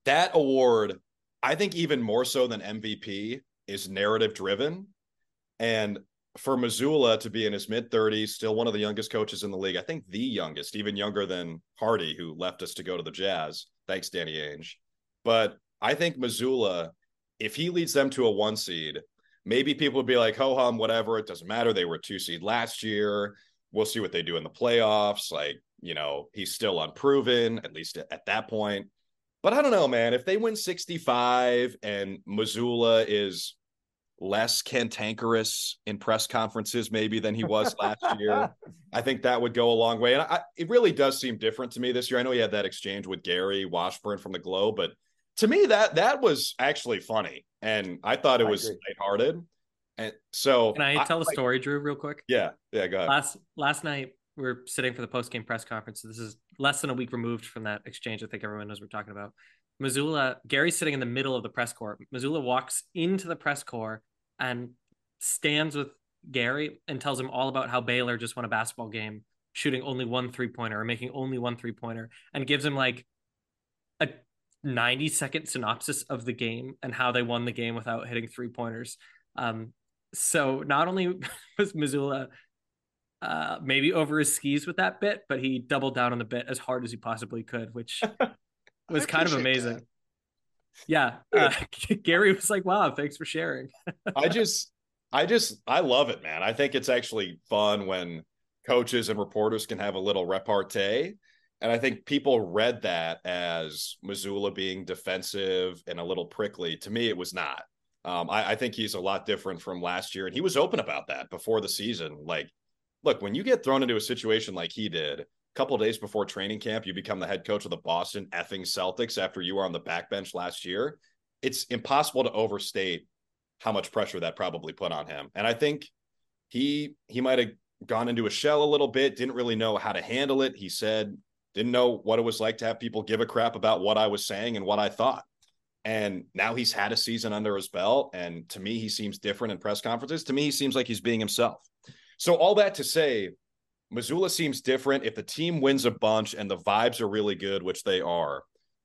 that award, I think even more so than MVP, is narrative driven. And for Mazzulla to be in his mid 30s, still one of the youngest coaches in the league, I think the youngest, even younger than Hardy, who left us to go to the Jazz. Thanks, Danny Ainge. But I think Mazzulla, if he leads them to a one seed, maybe people would be like, ho hum, whatever. It doesn't matter. They were two seed last year. We'll see what they do in the playoffs. Like, you know, he's still unproven, at least at that point. But I don't know, man. If they win 65 and Mazzulla is less cantankerous in press conferences maybe than he was last year. I think that would go a long way. And I, it really does seem different to me this year. I know he had that exchange with Gary Washburn from the Globe, but to me that that was actually funny, and I thought it was lighthearted. And so, can I tell I, the story, Drew, real quick? Yeah, yeah. Go ahead. Last last night we are sitting for the post game press conference. This is less than a week removed from that exchange. I think everyone knows we're talking about. Mazzulla, Gary's sitting in the middle of the press corps. Mazzulla walks into the press corps and stands with Gary and tells him all about how Baylor just won a basketball game, shooting only one three pointer or making only one three pointer, and gives him like a 90 second synopsis of the game and how they won the game without hitting three pointers. Um, so not only was Mazzulla uh, maybe over his skis with that bit, but he doubled down on the bit as hard as he possibly could, which was kind of amazing. That yeah uh, gary was like wow thanks for sharing. I just i just i love it man. I think it's actually fun when coaches and reporters can have a little repartee. And i think people read that as Mazzulla being defensive and a little prickly. To me it was not. Um, I, I think he's a lot different from last year and he was open about that before the season. Like look when you get thrown into a situation like he did couple days before training camp, you become the head coach of the Boston effing Celtics after you were on the backbench last year. It's impossible to overstate how much pressure that probably put on him. And I think he he might have gone into a shell a little bit, didn't really know how to handle it. He said didn't know what it was like to have people give a crap about what I was saying and what I thought. And now he's had a season under his belt. And to me, he seems different in press conferences. To me, he seems like he's being himself. So, all that to say, Mazzulla seems different. If the team wins a bunch and the vibes are really good, which they are,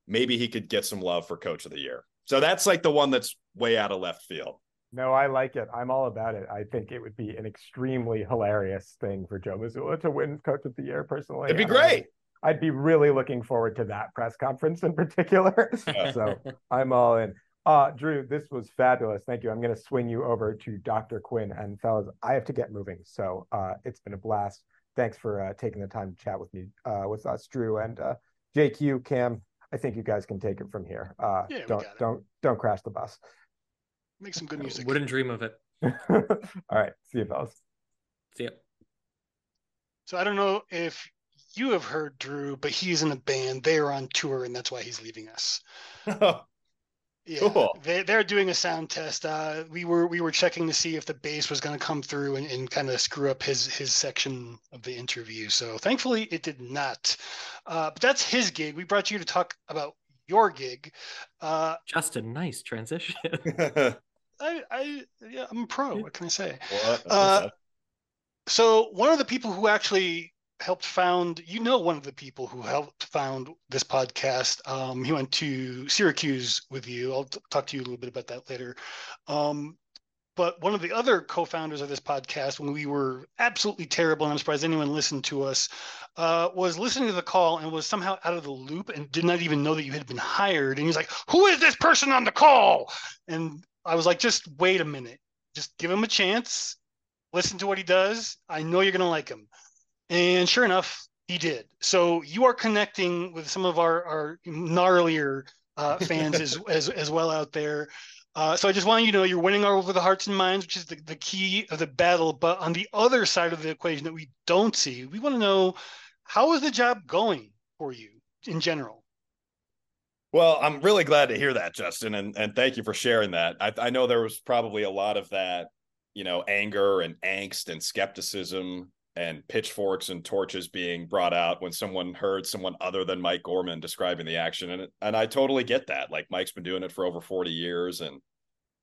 maybe he could get some love for coach of the year. So that's like the one that's way out of left field. No, I like it. I'm all about it. I think it would be an extremely hilarious thing for Joe Mazzulla to win coach of the year personally. It'd be great. I'd, I'd be really looking forward to that press conference in particular. so I'm all in. Uh, Drew, this was fabulous. Thank you. I'm going to swing you over to Dr. Quinn and fellas. I have to get moving. So uh, it's been a blast thanks for uh, taking the time to chat with me, uh, with us, Drew and uh, JQ, Cam. I think you guys can take it from here. Uh, yeah, don't don't don't crash the bus. Make some good music. Wouldn't dream of it. All right, see you, fellas. See you. So I don't know if you have heard Drew, but he's in a band. They are on tour, and that's why he's leaving us. Yeah, cool. they, they're doing a sound test. Uh, we were we were checking to see if the bass was going to come through and, and kind of screw up his his section of the interview. So thankfully it did not. Uh, but that's his gig. We brought you to talk about your gig. Uh, Just a nice transition. I, I yeah, I'm a pro. What can I say? Uh, so one of the people who actually helped found you know one of the people who helped found this podcast. Um, he went to syracuse with you. I'll t- talk to you a little bit about that later. Um, but one of the other co-founders of this podcast when we were absolutely terrible and i'm surprised anyone listened to us uh, was listening to the call and was somehow out of the loop and did not even know that you had been hired. And he's like who is this person on the call? And i was like just wait a minute. Just give him a chance. Listen to what he does. I know you're going to like him and sure enough, he did. So you are connecting with some of our, our gnarlier uh, fans as, as, as well out there. Uh, so I just want you to know you're winning over the hearts and minds, which is the, the key of the battle. But on the other side of the equation that we don't see, we want to know how is the job going for you in general? Well, I'm really glad to hear that, Justin, and and thank you for sharing that. I, I know there was probably a lot of that, you know, anger and angst and skepticism and pitchforks and torches being brought out when someone heard someone other than Mike Gorman describing the action. And and I totally get that. Like Mike's been doing it for over 40 years. And,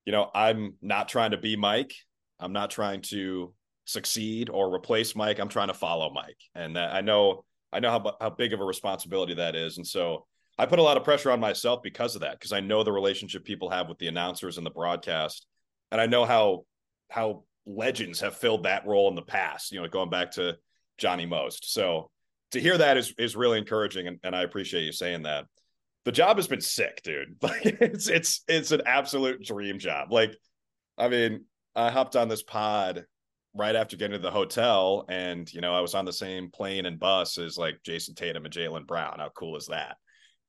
you know, I'm not trying to be Mike. I'm not trying to succeed or replace Mike. I'm trying to follow Mike. And that, I know I know how how big of a responsibility that is. And so I put a lot of pressure on myself because of that, because I know the relationship people have with the announcers and the broadcast. And I know how how legends have filled that role in the past, you know, going back to Johnny Most. So to hear that is is really encouraging and, and I appreciate you saying that. The job has been sick, dude. Like it's it's it's an absolute dream job. Like, I mean, I hopped on this pod right after getting to the hotel, and you know, I was on the same plane and bus as like Jayson Tatum and Jaylen Brown. How cool is that?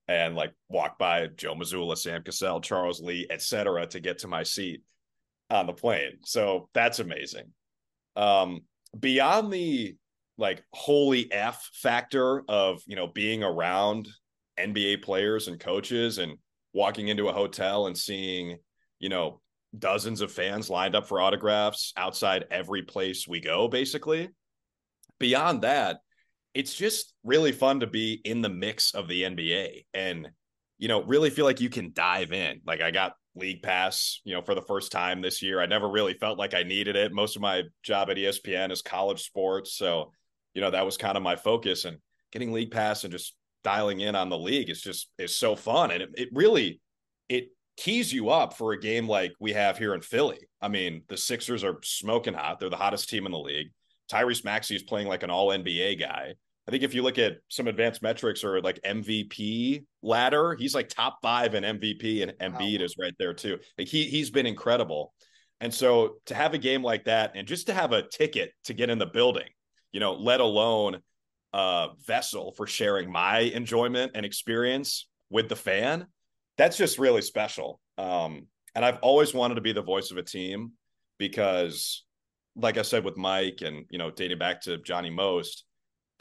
And like walk by Joe Mazzulla, Sam Cassell, Charles Lee, etc., to get to my seat on the plane. So that's amazing. Um, beyond the like holy F factor of you know being around NBA players and coaches and walking into a hotel and seeing, you know, dozens of fans lined up for autographs outside every place we go, basically. Beyond that, it's just really fun to be in the mix of the NBA and, you know, really feel like you can dive in. Like I got league pass, you know, for the first time this year. I never really felt like I needed it. Most of my job at ESPN is college sports. So, you know, that was kind of my focus and getting league pass and just dialing in on the league is just is so fun and it, it really it keys you up for a game like we have here in Philly. I mean, the Sixers are smoking hot. They're the hottest team in the league. Tyrese Maxey is playing like an all NBA guy. I think if you look at some advanced metrics or like MVP ladder, he's like top five in MVP, and Embiid wow. is right there too. Like he he's been incredible. And so to have a game like that, and just to have a ticket to get in the building, you know, let alone a vessel for sharing my enjoyment and experience with the fan, that's just really special. Um, and I've always wanted to be the voice of a team because, like I said with Mike, and you know, dating back to Johnny Most,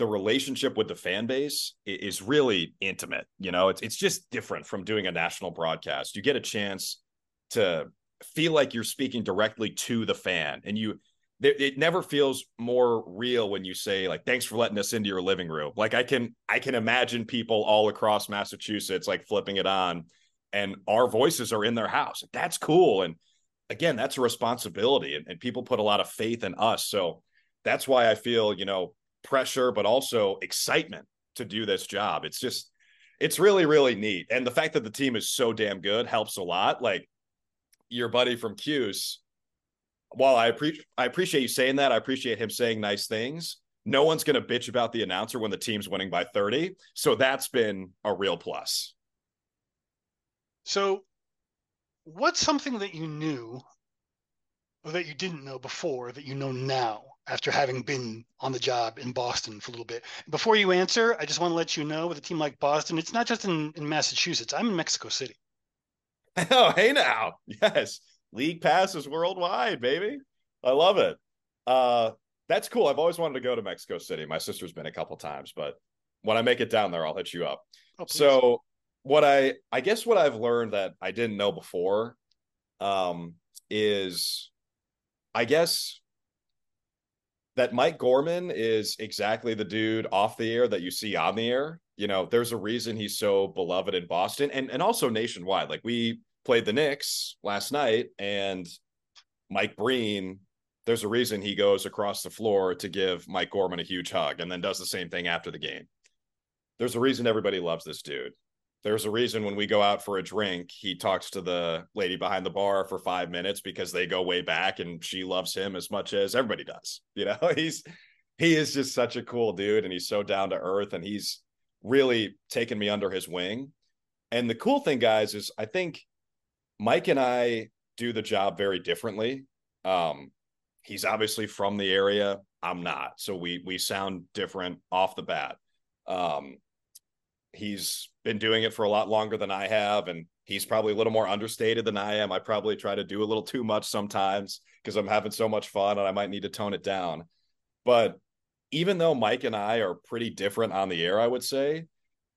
the relationship with the fan base is really intimate. You know, it's it's just different from doing a national broadcast. You get a chance to feel like you're speaking directly to the fan, and you it never feels more real when you say like thanks for letting us into your living room like i can i can imagine people all across massachusetts like flipping it on and our voices are in their house that's cool and again that's a responsibility and, and people put a lot of faith in us so that's why i feel you know pressure but also excitement to do this job it's just it's really really neat and the fact that the team is so damn good helps a lot like your buddy from Cuse while I appreciate I appreciate you saying that, I appreciate him saying nice things. No one's going to bitch about the announcer when the team's winning by 30. So that's been a real plus. So, what's something that you knew or that you didn't know before that you know now after having been on the job in Boston for a little bit? Before you answer, I just want to let you know with a team like Boston, it's not just in, in Massachusetts. I'm in Mexico City. Oh, hey now. Yes league passes worldwide, baby. I love it. Uh, that's cool. I've always wanted to go to Mexico City. My sister's been a couple times, but when I make it down there, I'll hit you up. Oh, so what I I guess what I've learned that I didn't know before um is I guess that Mike Gorman is exactly the dude off the air that you see on the air. You know, there's a reason he's so beloved in Boston and and also nationwide. Like we played the Knicks last night, and Mike Breen, there's a reason he goes across the floor to give Mike Gorman a huge hug and then does the same thing after the game. There's a reason everybody loves this dude. There's a reason when we go out for a drink, he talks to the lady behind the bar for five minutes because they go way back and she loves him as much as everybody does. You know, he's he is just such a cool dude and he's so down to earth and he's really taken me under his wing. And the cool thing, guys, is I think Mike and I do the job very differently. Um, he's obviously from the area. I'm not, so we we sound different off the bat. Um, he's been doing it for a lot longer than I have, and he's probably a little more understated than I am. I probably try to do a little too much sometimes because I'm having so much fun, and I might need to tone it down. But even though Mike and I are pretty different on the air, I would say,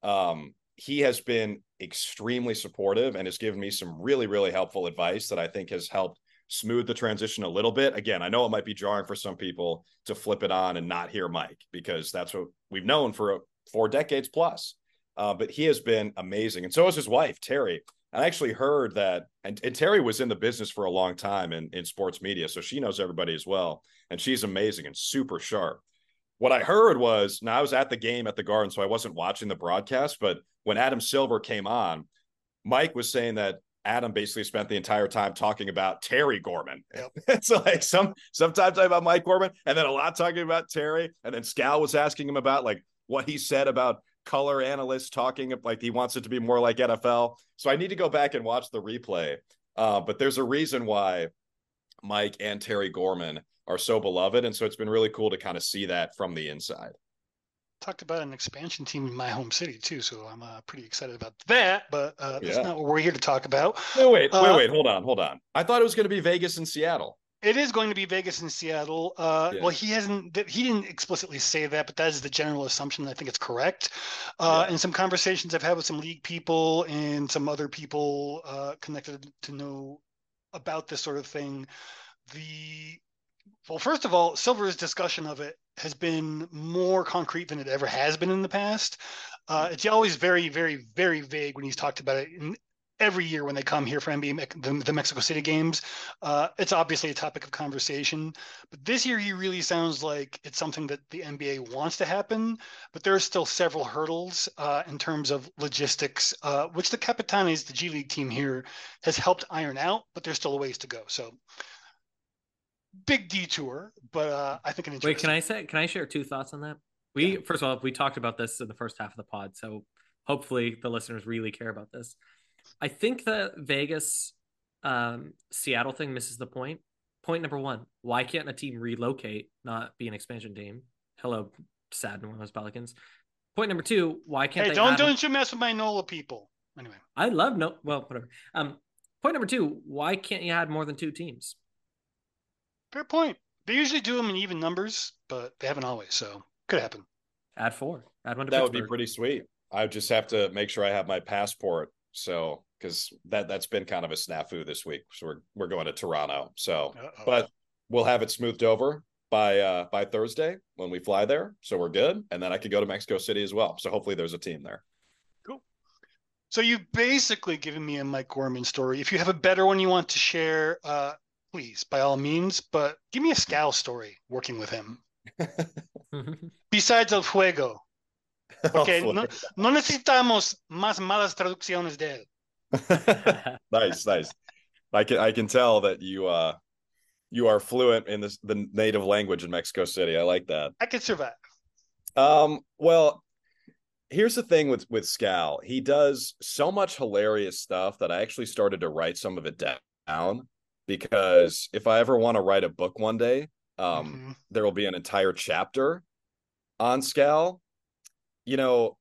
um, he has been extremely supportive and has given me some really, really helpful advice that I think has helped smooth the transition a little bit. Again, I know it might be jarring for some people to flip it on and not hear Mike because that's what we've known for four decades plus. Uh, but he has been amazing, and so is his wife Terry. I actually heard that, and, and Terry was in the business for a long time in, in sports media, so she knows everybody as well, and she's amazing and super sharp what I heard was now I was at the game at the Garden, so I wasn't watching the broadcast. But when Adam Silver came on, Mike was saying that Adam basically spent the entire time talking about Terry Gorman. Yep. so like some sometimes talking about Mike Gorman, and then a lot talking about Terry, and then Scal was asking him about like what he said about color analyst talking like he wants it to be more like NFL. So I need to go back and watch the replay. Uh, but there's a reason why Mike and Terry Gorman are so beloved. And so it's been really cool to kind of see that from the inside. Talked about an expansion team in my home city too, so I'm uh, pretty excited about that. But uh, that's Yeah. not what we're here to talk about. Wait, wait, Uh, wait, wait, hold on, hold on. I thought it was going to be Vegas and Seattle. It is going to be Vegas and Seattle. Uh, Yeah. Well, he hasn't. He didn't explicitly say that, but that is the general assumption. I think it's correct. Uh, Yeah. In some conversations I've had with some league people and some other people uh, connected to know about this sort of thing, the well, first of all, Silver's discussion of it has been more concrete than it ever has been in the past. Uh, it's always very, very, very vague when he's talked about it. In, every year when they come here for NBA the, the Mexico City games, uh, it's obviously a topic of conversation. But this year, he really sounds like it's something that the NBA wants to happen. But there are still several hurdles uh, in terms of logistics, uh, which the Capitanes, the G League team here, has helped iron out. But there's still a ways to go. So big detour, but uh, I think an interesting. Wait, can I say? Can I share two thoughts on that? We Yeah. first of all, we talked about this in the first half of the pod, so hopefully the listeners really care about this. I think the Vegas um, Seattle thing misses the point. Point number one: Why can't a team relocate, not be an expansion team? Hello, sad New Orleans Pelicans. Point number two: Why can't Hey, they? don't add- don't you mess with my NOLA people. Anyway, I love no. Well, whatever. Um, point number two: Why can't you add more than two teams? fair point. They usually do them in even numbers, but they haven't always. So could happen. Add four. Add one to That would be pretty sweet. I would just have to make sure I have my passport. So, because that that's been kind of a snafu this week. So we're we're going to Toronto. So, Uh-oh. but we'll have it smoothed over by uh by Thursday when we fly there. So we're good, and then I could go to Mexico City as well. So hopefully there's a team there. Cool. So you've basically given me a Mike Gorman story. If you have a better one you want to share, uh, please, by all means. But give me a Scal story working with him. Besides El Fuego. Porque no, no necesitamos más malas traducciones de él. nice, nice. I can I can tell that you uh you are fluent in this the native language in Mexico City. I like that. I could survive. Um, well, here's the thing with with Scal. He does so much hilarious stuff that I actually started to write some of it down because if I ever want to write a book one day, um, Mhm. there will be an entire chapter on Scal. You know,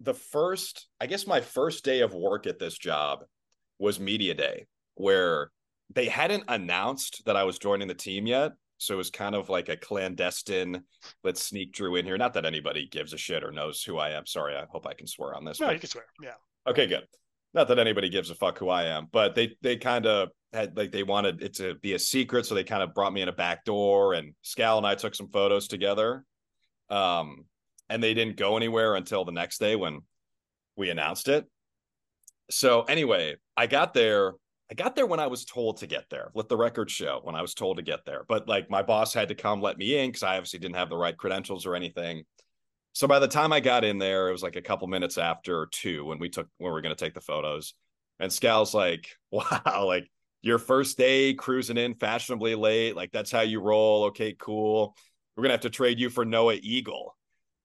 the first, I guess my first day of work at this job was media day, where they hadn't announced that I was joining the team yet. So it was kind of like a clandestine, let's sneak Drew in here. Not that anybody gives a shit or knows who I am. Sorry, I hope I can swear on this. No, but- you can swear. Yeah. Okay, good. Not that anybody gives a fuck who I am, but they they kind of had like they wanted it to be a secret, so they kind of brought me in a back door, and Scal and I took some photos together. Um, and they didn't go anywhere until the next day when we announced it. So anyway, I got there. I got there when I was told to get there. Let the record show when I was told to get there. But like my boss had to come let me in because I obviously didn't have the right credentials or anything. So by the time I got in there, it was like a couple minutes after two when we took when we were going to take the photos. And Scal's like, "Wow, like your first day cruising in fashionably late, like that's how you roll. Okay, cool. We're gonna have to trade you for Noah Eagle."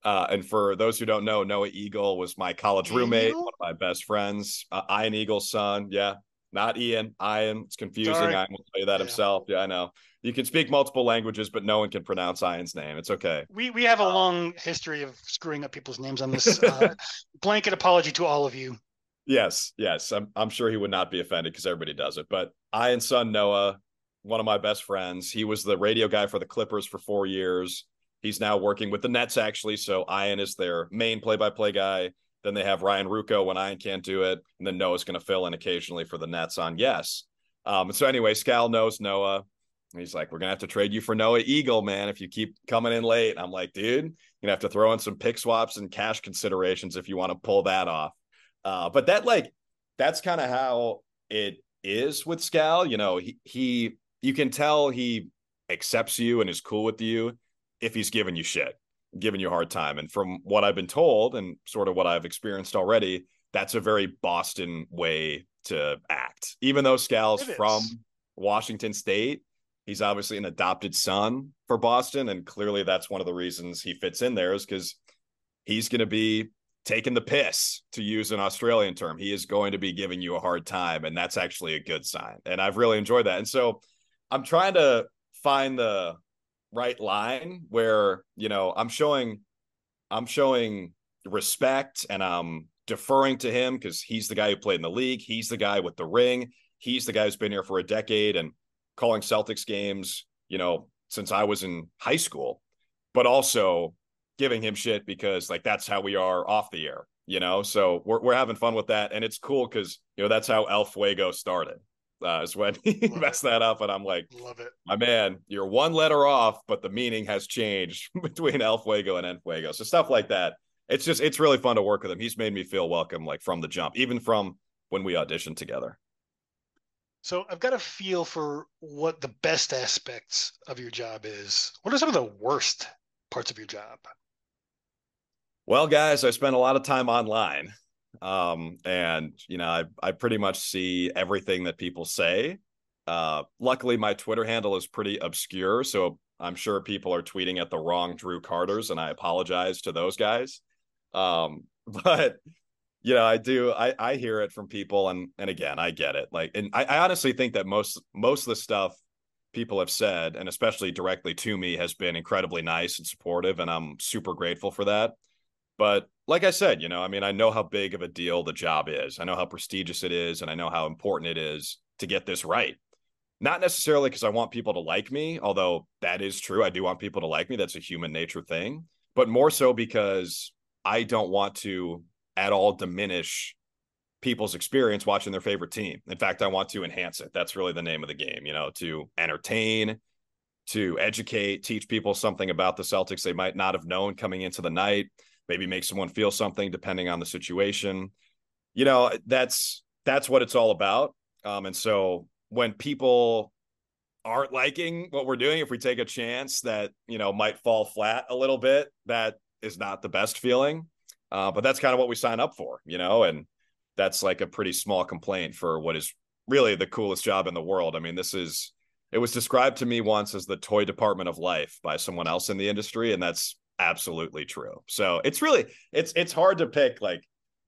Uh, and for those who don't know, Noah Eagle was my college roommate, Eagle? one of my best friends. Uh, Ian Eagle's son, yeah, not Ian. Ian, it's confusing. Sorry. Ian will tell you that Yeah. himself. Yeah, I know. You can speak multiple languages, but no one can pronounce Ian's name. It's okay. We we have a long history of screwing up people's names on this. Uh, blanket apology to all of you. Yes, yes. I'm I'm sure he would not be offended because everybody does it. But Ian's son Noah, one of my best friends, he was the radio guy for the Clippers for four years. He's now working with the Nets actually. So Ian is their main play-by-play guy. Then they have Ryan Ruocco when Ian can't do it, and then Noah's going to fill in occasionally for the Nets on Yes. Um. So anyway, Scal knows Noah. He's like, we're gonna have to trade you for Noah Eagle, man. If you keep coming in late, I'm like, dude, you're gonna have to throw in some pick swaps and cash considerations if you want to pull that off. Uh, but that like that's kind of how it is with Scal. You know, he he you can tell he accepts you and is cool with you if he's giving you shit, giving you a hard time. And from what I've been told and sort of what I've experienced already, that's a very Boston way to act. Even though Scal's from Washington State, he's obviously an adopted son for Boston, and clearly that's one of the reasons he fits in there is because he's going to be taking the piss to use an Australian term. He is going to be giving you a hard time, and that's actually a good sign. And I've really enjoyed that. And so I'm trying to find the right line where, you know, I'm showing I'm showing respect and I'm deferring to him because he's the guy who played in the league. He's the guy with the ring. He's the guy who's been here for a decade and calling Celtics games, you know, since I was in high school, but also giving him shit because like that's how we are off the air, you know? So we're, we're having fun with that. And it's cool because, you know, that's how El Fuego started. Uh, is when he Love messed it. that up, and I'm like, "Love it, my man! You're one letter off, but the meaning has changed between El Fuego and En Fuego." So stuff like that it's just it's really fun to work with him. He's made me feel welcome like from the jump, even from when we auditioned together. So I've got a feel for what the best aspects of your job is. What are some of the worst parts of your job? Well, guys, I spend a lot of time online. Um, and you know, I I pretty much see everything that people say. Uh, luckily my Twitter handle is pretty obscure, so I'm sure people are tweeting at the wrong Drew Carters, and I apologize to those guys. Um, but you know, I do I I hear it from people and and again, I get it. Like and I, I honestly think that most most of the stuff people have said, and especially directly to me, has been incredibly nice and supportive, and I'm super grateful for that. But like I said, you know, I mean, I know how big of a deal the job is. I know how prestigious it is, and I know how important it is to get this right. Not necessarily because I want people to like me, although that is true. I do want people to like me. That's a human nature thing. But more so because I don't want to at all diminish people's experience watching their favorite team. In fact, I want to enhance it. That's really the name of the game, you know, to entertain, to educate, teach people something about the Celtics they might not have known coming into the night, maybe make someone feel something depending on the situation. You know, that's that's what it's all about. Um, and so when people aren't liking what we're doing, if we take a chance that, you know, might fall flat a little bit, that is not the best feeling. Uh, but that's kind of what we sign up for, you know, and that's like a pretty small complaint for what is really the coolest job in the world. I mean, this is it was described to me once as the toy department of life by someone else in the industry, and that's absolutely true. So it's really it's it's hard to pick like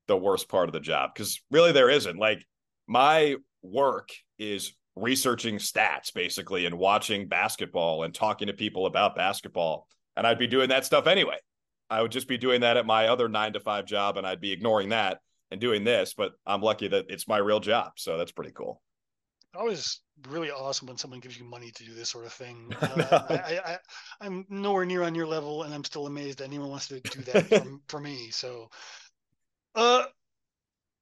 the worst part of the job because really there isn't. Like my work is researching stats basically and watching basketball and talking to people about basketball. And I'd be doing that stuff anyway. I would just be doing that at my other nine to five job and I'd be ignoring that and doing this. But I'm lucky that it's my real job. So that's pretty cool. I always really awesome when someone gives you money to do this sort of thing. Uh, I, I, am nowhere near on your level, and I'm still amazed that anyone wants to do that for, for me. So, uh,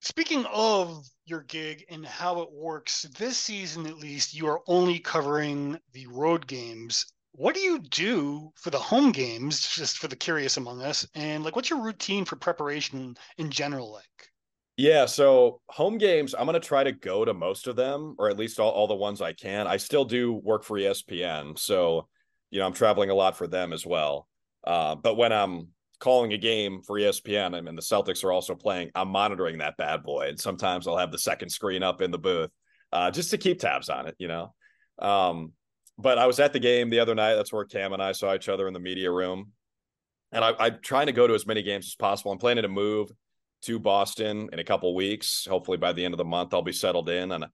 speaking of your gig and how it works, this season at least, you are only covering the road games what do you do for the home games just for the curious among us and like what's your routine for preparation in general like yeah so home games i'm going to try to go to most of them or at least all, all the ones i can i still do work for espn so you know i'm traveling a lot for them as well uh, but when i'm calling a game for espn I mean, the celtics are also playing i'm monitoring that bad boy and sometimes i'll have the second screen up in the booth uh, just to keep tabs on it you know um, but I was at the game the other night. That's where Cam and I saw each other in the media room. And I, I'm trying to go to as many games as possible. I'm planning to move to Boston in a couple weeks. Hopefully by the end of the month, I'll be settled in. And,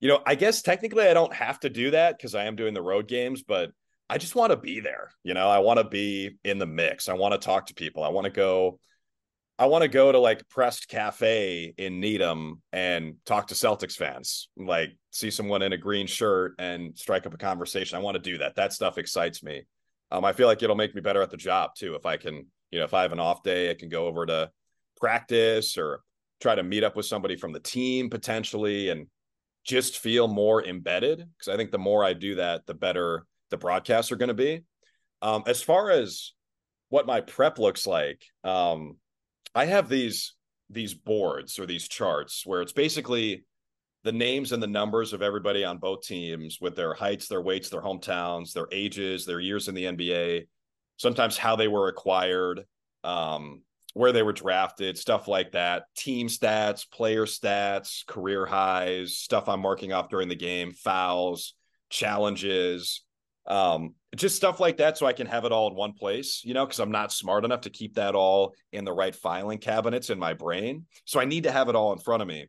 you know, I guess technically I don't have to do that because I am doing the road games, but I just want to be there. You know, I want to be in the mix. I want to talk to people. I want to go I want to go to like Pressed Cafe in Needham and talk to Celtics fans, like see someone in a green shirt and strike up a conversation. I want to do that. That stuff excites me. Um, I feel like it'll make me better at the job too. If I can, you know, if I have an off day, I can go over to practice or try to meet up with somebody from the team potentially and just feel more embedded. Because I think the more I do that, the better the broadcasts are going to be. Um, as far as what my prep looks like, um, I have these these boards or these charts where it's basically the names and the numbers of everybody on both teams with their heights, their weights, their hometowns, their ages, their years in the NBA, sometimes how they were acquired, um, where they were drafted, stuff like that, team stats, player stats, career highs, stuff I'm marking off during the game, fouls, challenges, um, just stuff like that so I can have it all in one place, you know, because I'm not smart enough to keep that all in the right filing cabinets in my brain. So I need to have it all in front of me.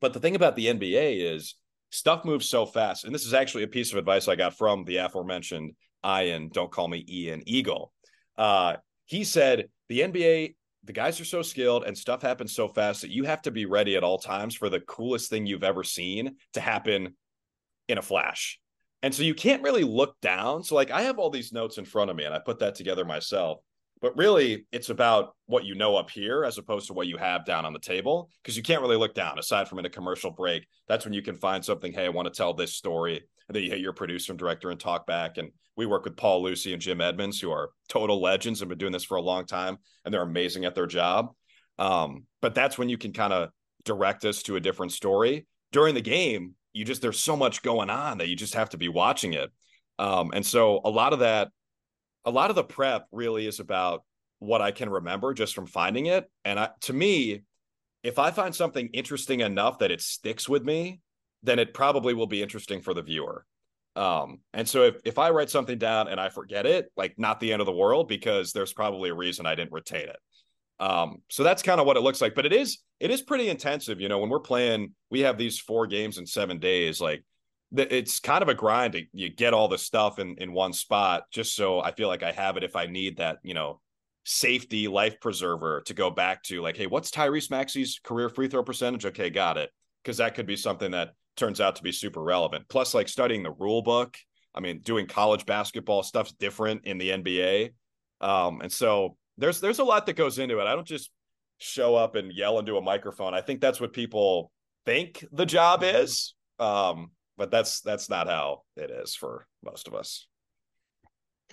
But the thing about the NBA is stuff moves so fast. And this is actually a piece of advice I got from the aforementioned Ian, don't call me Ian Eagle. Uh, he said the NBA, the guys are so skilled and stuff happens so fast that you have to be ready at all times for the coolest thing you've ever seen to happen in a flash. And so you can't really look down. So, like, I have all these notes in front of me and I put that together myself. But really, it's about what you know up here as opposed to what you have down on the table because you can't really look down aside from in a commercial break. That's when you can find something. Hey, I want to tell this story. And then you hit your producer and director and talk back. And we work with Paul Lucy and Jim Edmonds, who are total legends and been doing this for a long time. And they're amazing at their job. Um, but that's when you can kind of direct us to a different story. During the game, you just, there's so much going on that you just have to be watching it. Um, and so a lot of that a lot of the prep really is about what I can remember just from finding it. And I, to me, if I find something interesting enough that it sticks with me, then it probably will be interesting for the viewer. Um, and so if, if I write something down and I forget it, like not the end of the world because there's probably a reason I didn't retain it. Um, so that's kind of what it looks like, but it is, it is pretty intensive. You know, when we're playing, we have these four games in seven days, like it's kind of a grind to you get all the stuff in in one spot just so I feel like I have it if I need that, you know, safety life preserver to go back to like, hey, what's Tyrese Maxey's career free throw percentage? Okay, got it. Because that could be something that turns out to be super relevant. Plus, like studying the rule book. I mean, doing college basketball stuff's different in the NBA. Um, and so there's there's a lot that goes into it. I don't just show up and yell into a microphone. I think that's what people think the job is. Um, but that's that's not how it is for most of us.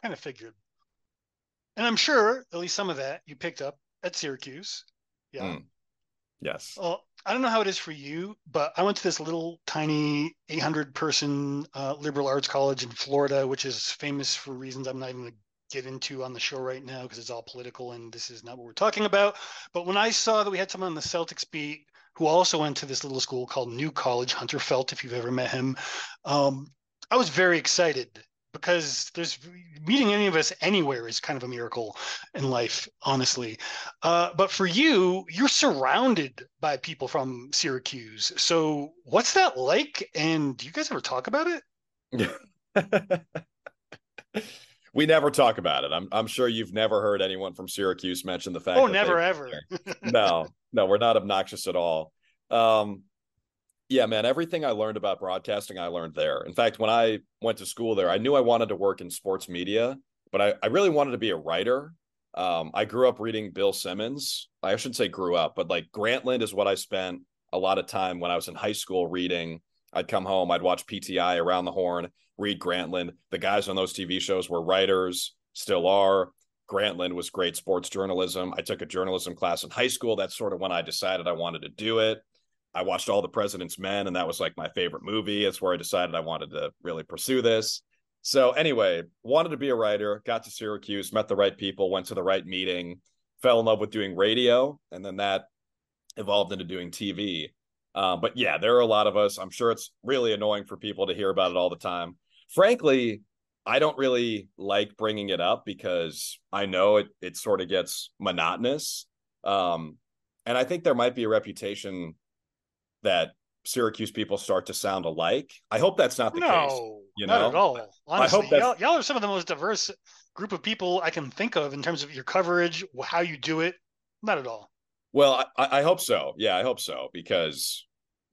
Kind of figured. And I'm sure at least some of that you picked up at Syracuse. Yeah. Mm. Yes. Well, I don't know how it is for you, but I went to this little tiny 800 person uh, liberal arts college in Florida, which is famous for reasons I'm not even going to get into on the show right now because it's all political and this is not what we're talking about. But when I saw that we had someone on the Celtics beat who also went to this little school called New College, Hunter Felt, if you've ever met him. Um, I was very excited because there's meeting any of us anywhere is kind of a miracle in life, honestly. Uh, but for you, you're surrounded by people from Syracuse. So what's that like? And do you guys ever talk about it? we never talk about it. I'm I'm sure you've never heard anyone from Syracuse mention the fact. Oh, never ever. no, no, we're not obnoxious at all. Um, yeah, man, everything I learned about broadcasting, I learned there. In fact, when I went to school there, I knew I wanted to work in sports media, but I, I really wanted to be a writer. Um, I grew up reading Bill Simmons. I shouldn't say grew up, but like Grantland is what I spent a lot of time when I was in high school reading. I'd come home, I'd watch PTI around the horn, read Grantland. The guys on those TV shows were writers, still are. Grantland was great sports journalism. I took a journalism class in high school. That's sort of when I decided I wanted to do it. I watched All the President's Men, and that was like my favorite movie. That's where I decided I wanted to really pursue this. So, anyway, wanted to be a writer, got to Syracuse, met the right people, went to the right meeting, fell in love with doing radio, and then that evolved into doing TV. Uh, but yeah, there are a lot of us. I'm sure it's really annoying for people to hear about it all the time. Frankly, I don't really like bringing it up because I know it it sort of gets monotonous. Um, and I think there might be a reputation that Syracuse people start to sound alike. I hope that's not the no, case. You not know? at all. Honestly, I hope y'all, y'all are some of the most diverse group of people I can think of in terms of your coverage, how you do it. Not at all. Well, I, I hope so. Yeah, I hope so because,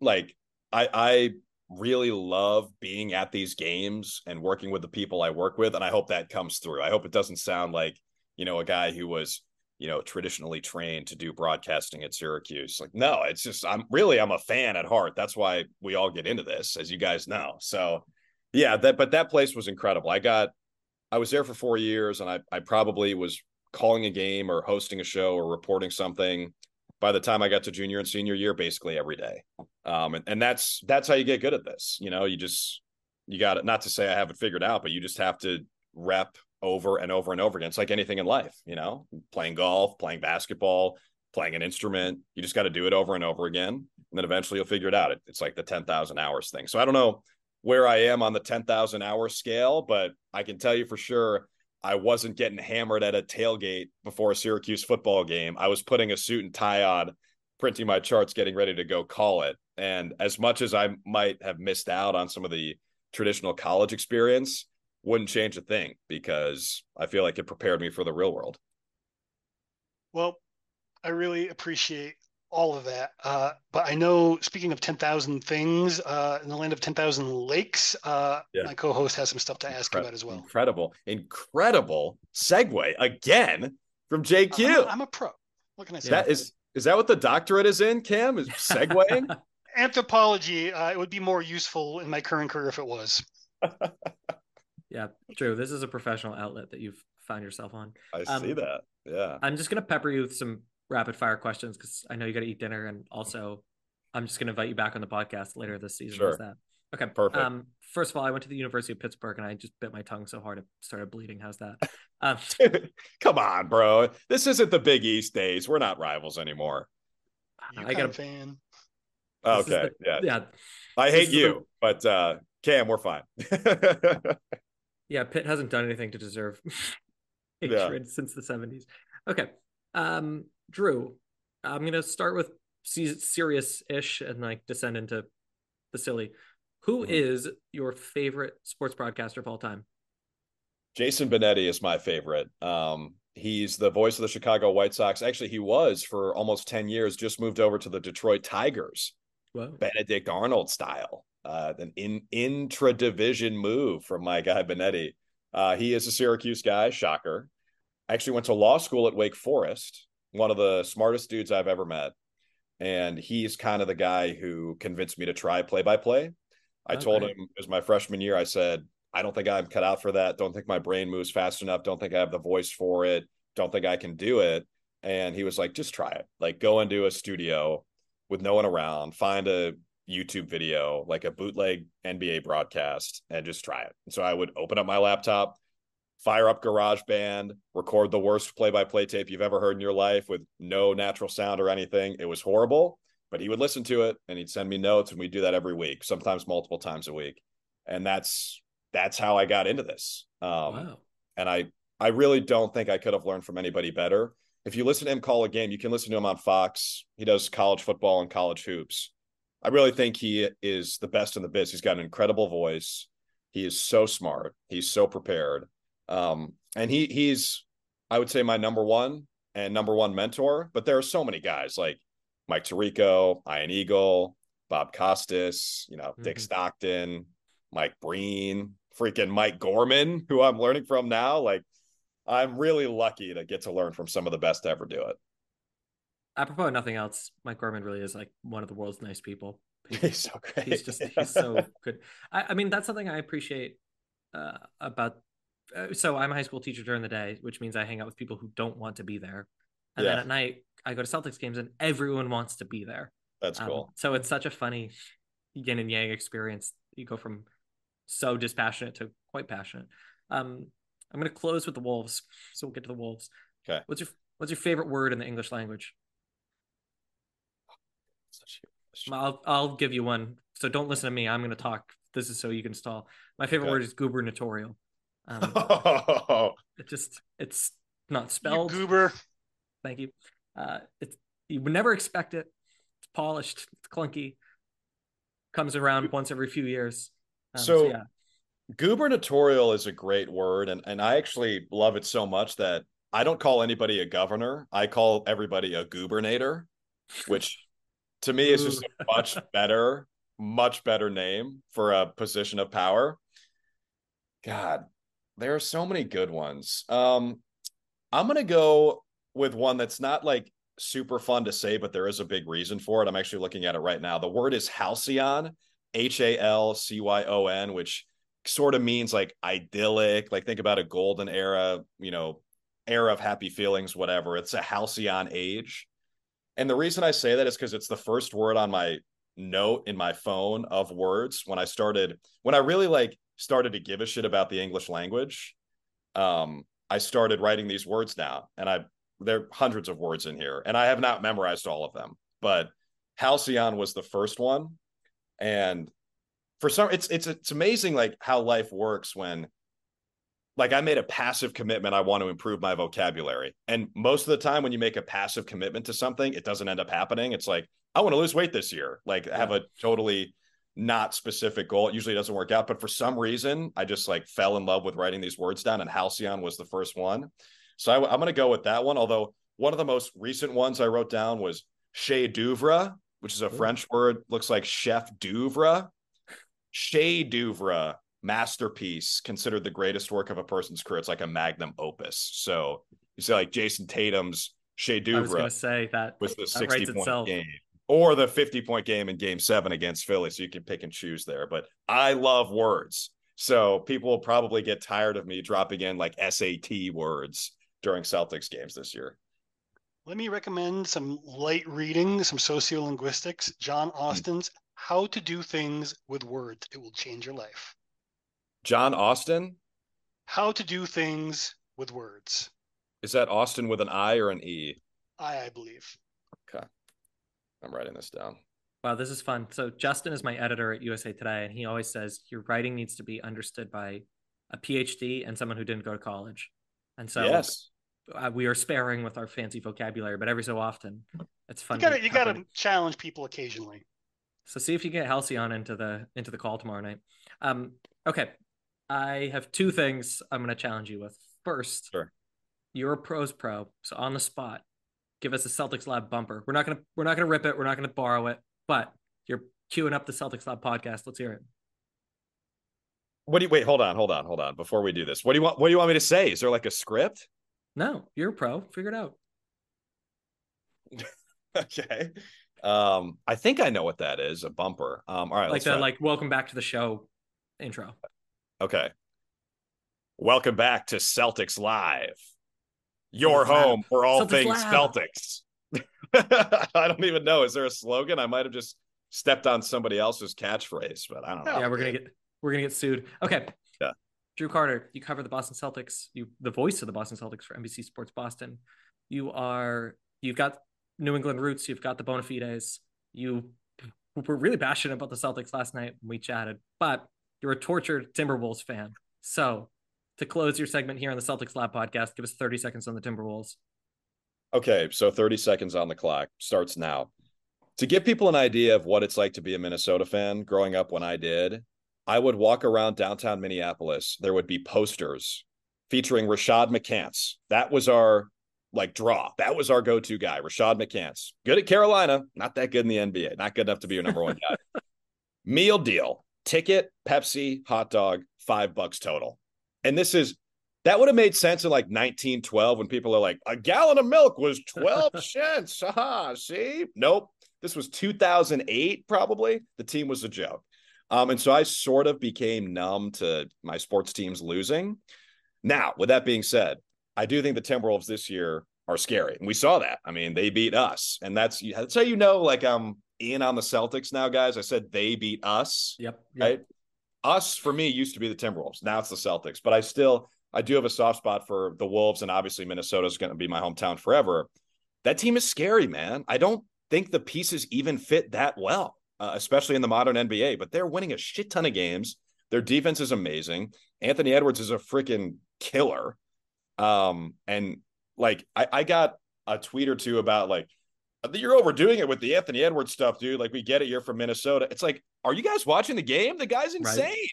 like, I I really love being at these games and working with the people I work with. And I hope that comes through. I hope it doesn't sound like, you know, a guy who was, you know, traditionally trained to do broadcasting at Syracuse. Like, no, it's just, I'm really, I'm a fan at heart. That's why we all get into this, as you guys know. So, yeah, that, but that place was incredible. I got, I was there for four years and I, I probably was calling a game or hosting a show or reporting something by the time I got to junior and senior year, basically every day. Um, and, and that's that's how you get good at this. You know, you just you got it. Not to say I have it figured out, but you just have to rep over and over and over again. It's like anything in life, you know, playing golf, playing basketball, playing an instrument. You just got to do it over and over again, and then eventually you'll figure it out. It's like the ten thousand hours thing. So I don't know where I am on the ten thousand hour scale, but I can tell you for sure I wasn't getting hammered at a tailgate before a Syracuse football game. I was putting a suit and tie on printing my charts, getting ready to go call it. And as much as I might have missed out on some of the traditional college experience, wouldn't change a thing because I feel like it prepared me for the real world. Well, I really appreciate all of that. Uh, but I know, speaking of 10,000 things uh, in the land of 10,000 lakes, uh, yeah. my co host has some stuff to ask Incred- about as well. Incredible, incredible segue again from JQ. I'm a, I'm a pro. What can I say? That is, is that what the doctorate is in, Cam? Is segueing? Anthropology. Uh, it would be more useful in my current career if it was. yeah, true. This is a professional outlet that you've found yourself on. I um, see that. Yeah. I'm just going to pepper you with some rapid fire questions because I know you got to eat dinner, and also I'm just going to invite you back on the podcast later this season. Sure. that? Okay. Perfect. Um, first of all, I went to the University of Pittsburgh and I just bit my tongue so hard it started bleeding. How's that? Um, Come on, bro. This isn't the Big East days. We're not rivals anymore. I got a fan. Okay. The, yeah. Yeah. I hate you, the... but uh Cam, we're fine. yeah, Pitt hasn't done anything to deserve hatred yeah. since the 70s. Okay. Um, Drew, I'm going to start with serious ish and like descend into the silly. Who mm-hmm. is your favorite sports broadcaster of all time? Jason Benetti is my favorite. Um, he's the voice of the Chicago White Sox. Actually, he was for almost 10 years, just moved over to the Detroit Tigers. Whoa. Benedict Arnold style. Uh, an in intra division move from my guy Benetti. Uh, he is a Syracuse guy, shocker. Actually went to law school at Wake Forest, one of the smartest dudes I've ever met. And he's kind of the guy who convinced me to try play by play. I okay. told him it was my freshman year. I said, I don't think I'm cut out for that. Don't think my brain moves fast enough. Don't think I have the voice for it. Don't think I can do it. And he was like, just try it. Like, go into a studio with no one around, find a YouTube video, like a bootleg NBA broadcast, and just try it. And so I would open up my laptop, fire up GarageBand, record the worst play by play tape you've ever heard in your life with no natural sound or anything. It was horrible, but he would listen to it and he'd send me notes, and we'd do that every week, sometimes multiple times a week. And that's that's how I got into this. Um, wow. And I I really don't think I could have learned from anybody better. If you listen to him call a game, you can listen to him on Fox. He does college football and college hoops I really think he is the best in the biz. He's got an incredible voice. He is so smart. He's so prepared. Um, and he he's I would say my number one and number one mentor. But there are so many guys like Mike Tirico, Ian Eagle, Bob Costas, you know, mm-hmm. Dick Stockton, Mike Breen, freaking Mike Gorman, who I'm learning from now. Like, I'm really lucky to get to learn from some of the best to ever do it apropos of nothing else, Mike Gorman really is like one of the world's nice people. He's, he's so great. He's just he's so good. I, I mean, that's something I appreciate uh, about. Uh, so I'm a high school teacher during the day, which means I hang out with people who don't want to be there, and yeah. then at night I go to Celtics games and everyone wants to be there. That's um, cool. So it's such a funny yin and yang experience. You go from so dispassionate to quite passionate. Um, I'm going to close with the Wolves, so we'll get to the Wolves. Okay. What's your What's your favorite word in the English language? I'll I'll give you one. So don't listen to me. I'm going to talk. This is so you can stall. My favorite okay. word is gubernatorial. Um, oh. It just it's not spelled. You goober. Thank you. Uh, it's you would never expect it. It's polished. It's clunky. Comes around once every few years. Um, so, so yeah. gubernatorial is a great word, and and I actually love it so much that I don't call anybody a governor. I call everybody a gubernator, which to me is just a much better much better name for a position of power god there are so many good ones. Um i'm gonna go with one that's not like super fun to say but there is a big reason for it. I'm actually looking at it right now. The word is halcyon h-a-l-c-y-o-n which sort of means like idyllic. Like think about a golden era you know era of happy feelings whatever. It's a halcyon age. And the reason I say that is because it's the first word on my note in my phone of words when I started, when I really like started to give a shit about the English language. Um, I started writing these words down and I, there are hundreds of words in here and I have not memorized all of them, but halcyon was the first one. And for some, it's, it's, it's amazing like how life works when like I made a passive commitment. I want to improve my vocabulary. And most of the time, when you make a passive commitment to something, it doesn't end up happening. It's like, I want to lose weight this year. Like, have a totally not specific goal. It usually doesn't work out. But for some reason, I just like fell in love with writing these words down, and halcyon was the first one. So I, am going to go with that one. Although one of the most recent ones I wrote down was chef d'oeuvre, which is a. French word, looks like chef d'oeuvre. Chef d'oeuvre masterpiece, considered the greatest work of a person's career. It's like a magnum opus. So you say like Jayson Tatum's chef d'oeuvre. I was going to say that was the 60 point itself. game or the 50 point game in game seven against Philly. So you can pick and choose there. But I love words. So people will probably get tired of me dropping in like SAT words during Celtics games this year. Let me recommend some light reading, some sociolinguistics. John hmm. Austin's How to Do Things with Words. It will change your life. John Austin? How to Do Things with Words. Is that Austin with an I or an E? I, I believe. Okay. I'm writing this down. Wow, this is fun. So Justin is my editor at USA Today, and he always says your writing needs to be understood by a PhD and someone who didn't go to college. And so yes. Uh, we are sparing with our fancy vocabulary, but every so often it's fun. You gotta, you gotta challenge people occasionally. So see if you get Halcyon into the into the call tomorrow night. Um, okay, I have two things I'm going to challenge you with. First, sure. you're a pros pro, so on the spot, give us a Celtics Lab bumper. We're not gonna we're not gonna rip it. We're not gonna borrow it, but you're queuing up the Celtics Lab podcast. Let's hear it. What do you wait? Hold on, hold on, hold on. Before we do this, what do you want? What do you want me to say? Is there like a script? No, you're a pro. Figure it out. okay. Um, I think I know what that is. A bumper. Um, all right. Like that, like welcome back to the show intro. Okay. Welcome back to Celtics Live. Your Celtics home Lab. for all Celtics things Lab. Celtics. I don't even know. Is there a slogan? I might have just stepped on somebody else's catchphrase, but I don't know. Yeah, we're gonna get we're gonna get sued. Okay. Yeah. Drew Carter, you cover the Boston Celtics. You the voice of the Boston Celtics for NBC Sports Boston. You are you've got New England roots. You've got the bona fides. You were really passionate about the Celtics last night when we chatted, but you're a tortured Timberwolves fan. So to close your segment here on the Celtics Lab podcast, give us 30 seconds on the Timberwolves. Okay, so 30 seconds on the clock starts now. To give people an idea of what it's like to be a Minnesota fan growing up when I did, I would walk around downtown Minneapolis. There would be posters featuring Rashad McCants. That was our like draw. That was our go-to guy, Rashad McCants. Good at Carolina, not that good in the NBA, not good enough to be your number one guy. Meal deal, ticket, Pepsi, hot dog, five bucks total. And this is that would have made sense in like 1912 when people are like, a gallon of milk was 12 cents. Haha, see? Nope. This was 2008, probably. The team was a joke. Um, and so I sort of became numb to my sports teams losing. Now, with that being said, I do think the Timberwolves this year are scary. And we saw that. I mean, they beat us. And that's that's how you know, like I'm in on the Celtics now, guys. I said they beat us. Yep. yep. Right. Us for me used to be the Timberwolves. Now it's the Celtics. But I still I do have a soft spot for the Wolves, and obviously Minnesota is going to be my hometown forever. That team is scary, man. I don't think the pieces even fit that well, uh, especially in the modern NBA. But they're winning a shit ton of games. Their defense is amazing. Anthony Edwards is a freaking killer. Um, and like I, I got a tweet or two about like you're overdoing it with the Anthony Edwards stuff, dude. Like we get it, you're from Minnesota. It's like, are you guys watching the game? The guy's insane. Right.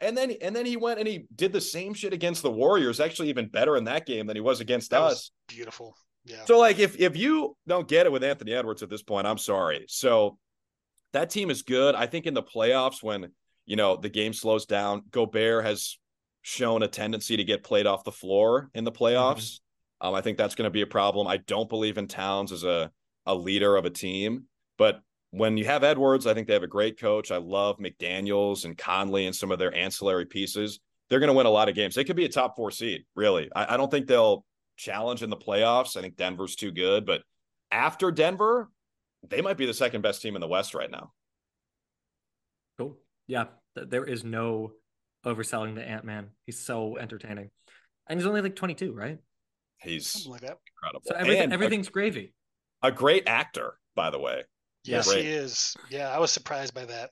And then and then he went and he did the same shit against the Warriors, actually even better in that game than he was against that us. Was beautiful. Yeah. So like if if you don't get it with Anthony Edwards at this point, I'm sorry. So that team is good. I think in the playoffs when you know the game slows down, Gobert has shown a tendency to get played off the floor in the playoffs. Mm-hmm. Um, I think that's going to be a problem. I don't believe in Towns as a a leader of a team, but when you have Edwards, I think they have a great coach. I love McDaniels and Conley and some of their ancillary pieces. They're going to win a lot of games. They could be a top four seed, really. I, I don't think they'll challenge in the playoffs. I think Denver's too good, but after Denver, they might be the second best team in the West right now. Cool. Yeah, there is no overselling the Ant Man. He's so entertaining, and he's only like 22, right? He's like incredible. So everything, everything's gravy. A great actor, by the way. Yes, Great. he is. Yeah, I was surprised by that.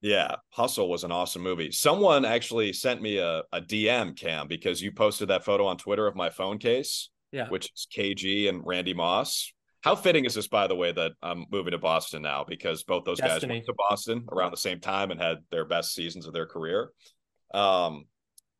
Yeah, Hustle was an awesome movie. Someone actually sent me a, a DM cam because you posted that photo on Twitter of my phone case, Yeah. which is KG and Randy Moss. How fitting is this, by the way, that I'm moving to Boston now because both those guys Destiny. went to Boston around the same time and had their best seasons of their career. Um,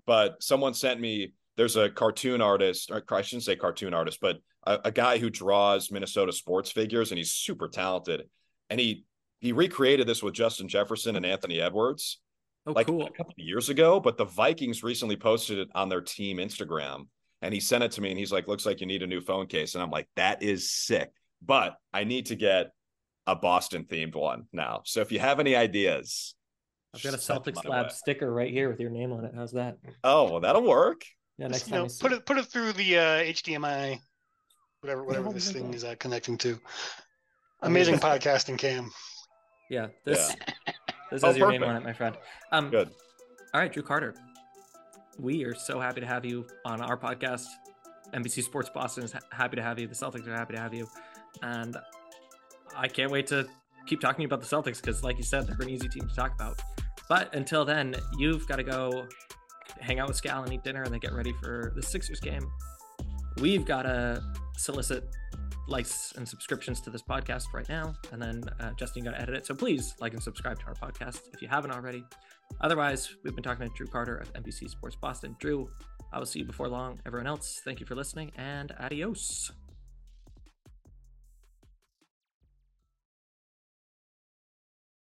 but someone sent me there's a cartoon artist, or I shouldn't say cartoon artist, but a, a guy who draws Minnesota sports figures, and he's super talented. And he he recreated this with Justin Jefferson and Anthony Edwards Oh, like cool. a couple of years ago, but the Vikings recently posted it on their team Instagram and he sent it to me and he's like, looks like you need a new phone case. And I'm like, that is sick. But I need to get a Boston themed one now. So if you have any ideas, I've got a Celtics Lab way. sticker right here with your name on it. How's that? Oh, well, that'll work. Yeah, Just, next you time know, you see put it put it through the uh, HDMI, whatever whatever Oh, this thing God. is uh, connecting to. Amazing. Amazing podcasting, Cam. Yeah, this this Oh, has your name perfect. on it, my friend. Um, Good. All right, Drew Carter. We are so happy to have you on our podcast. NBC Sports Boston is ha- happy to have you. The Celtics are happy to have you, and I can't wait to keep talking about the Celtics because, like you said, they're an easy team to talk about. But until then, you've got to go hang out with Scal and eat dinner, and then get ready for the Sixers game. We've got to solicit likes and subscriptions to this podcast right now, and then uh, Justin got to edit it. So please like and subscribe to our podcast if you haven't already. Otherwise, we've been talking to Drew Carter of NBC Sports Boston. Drew, I will see you before long. Everyone else, thank you for listening and adios.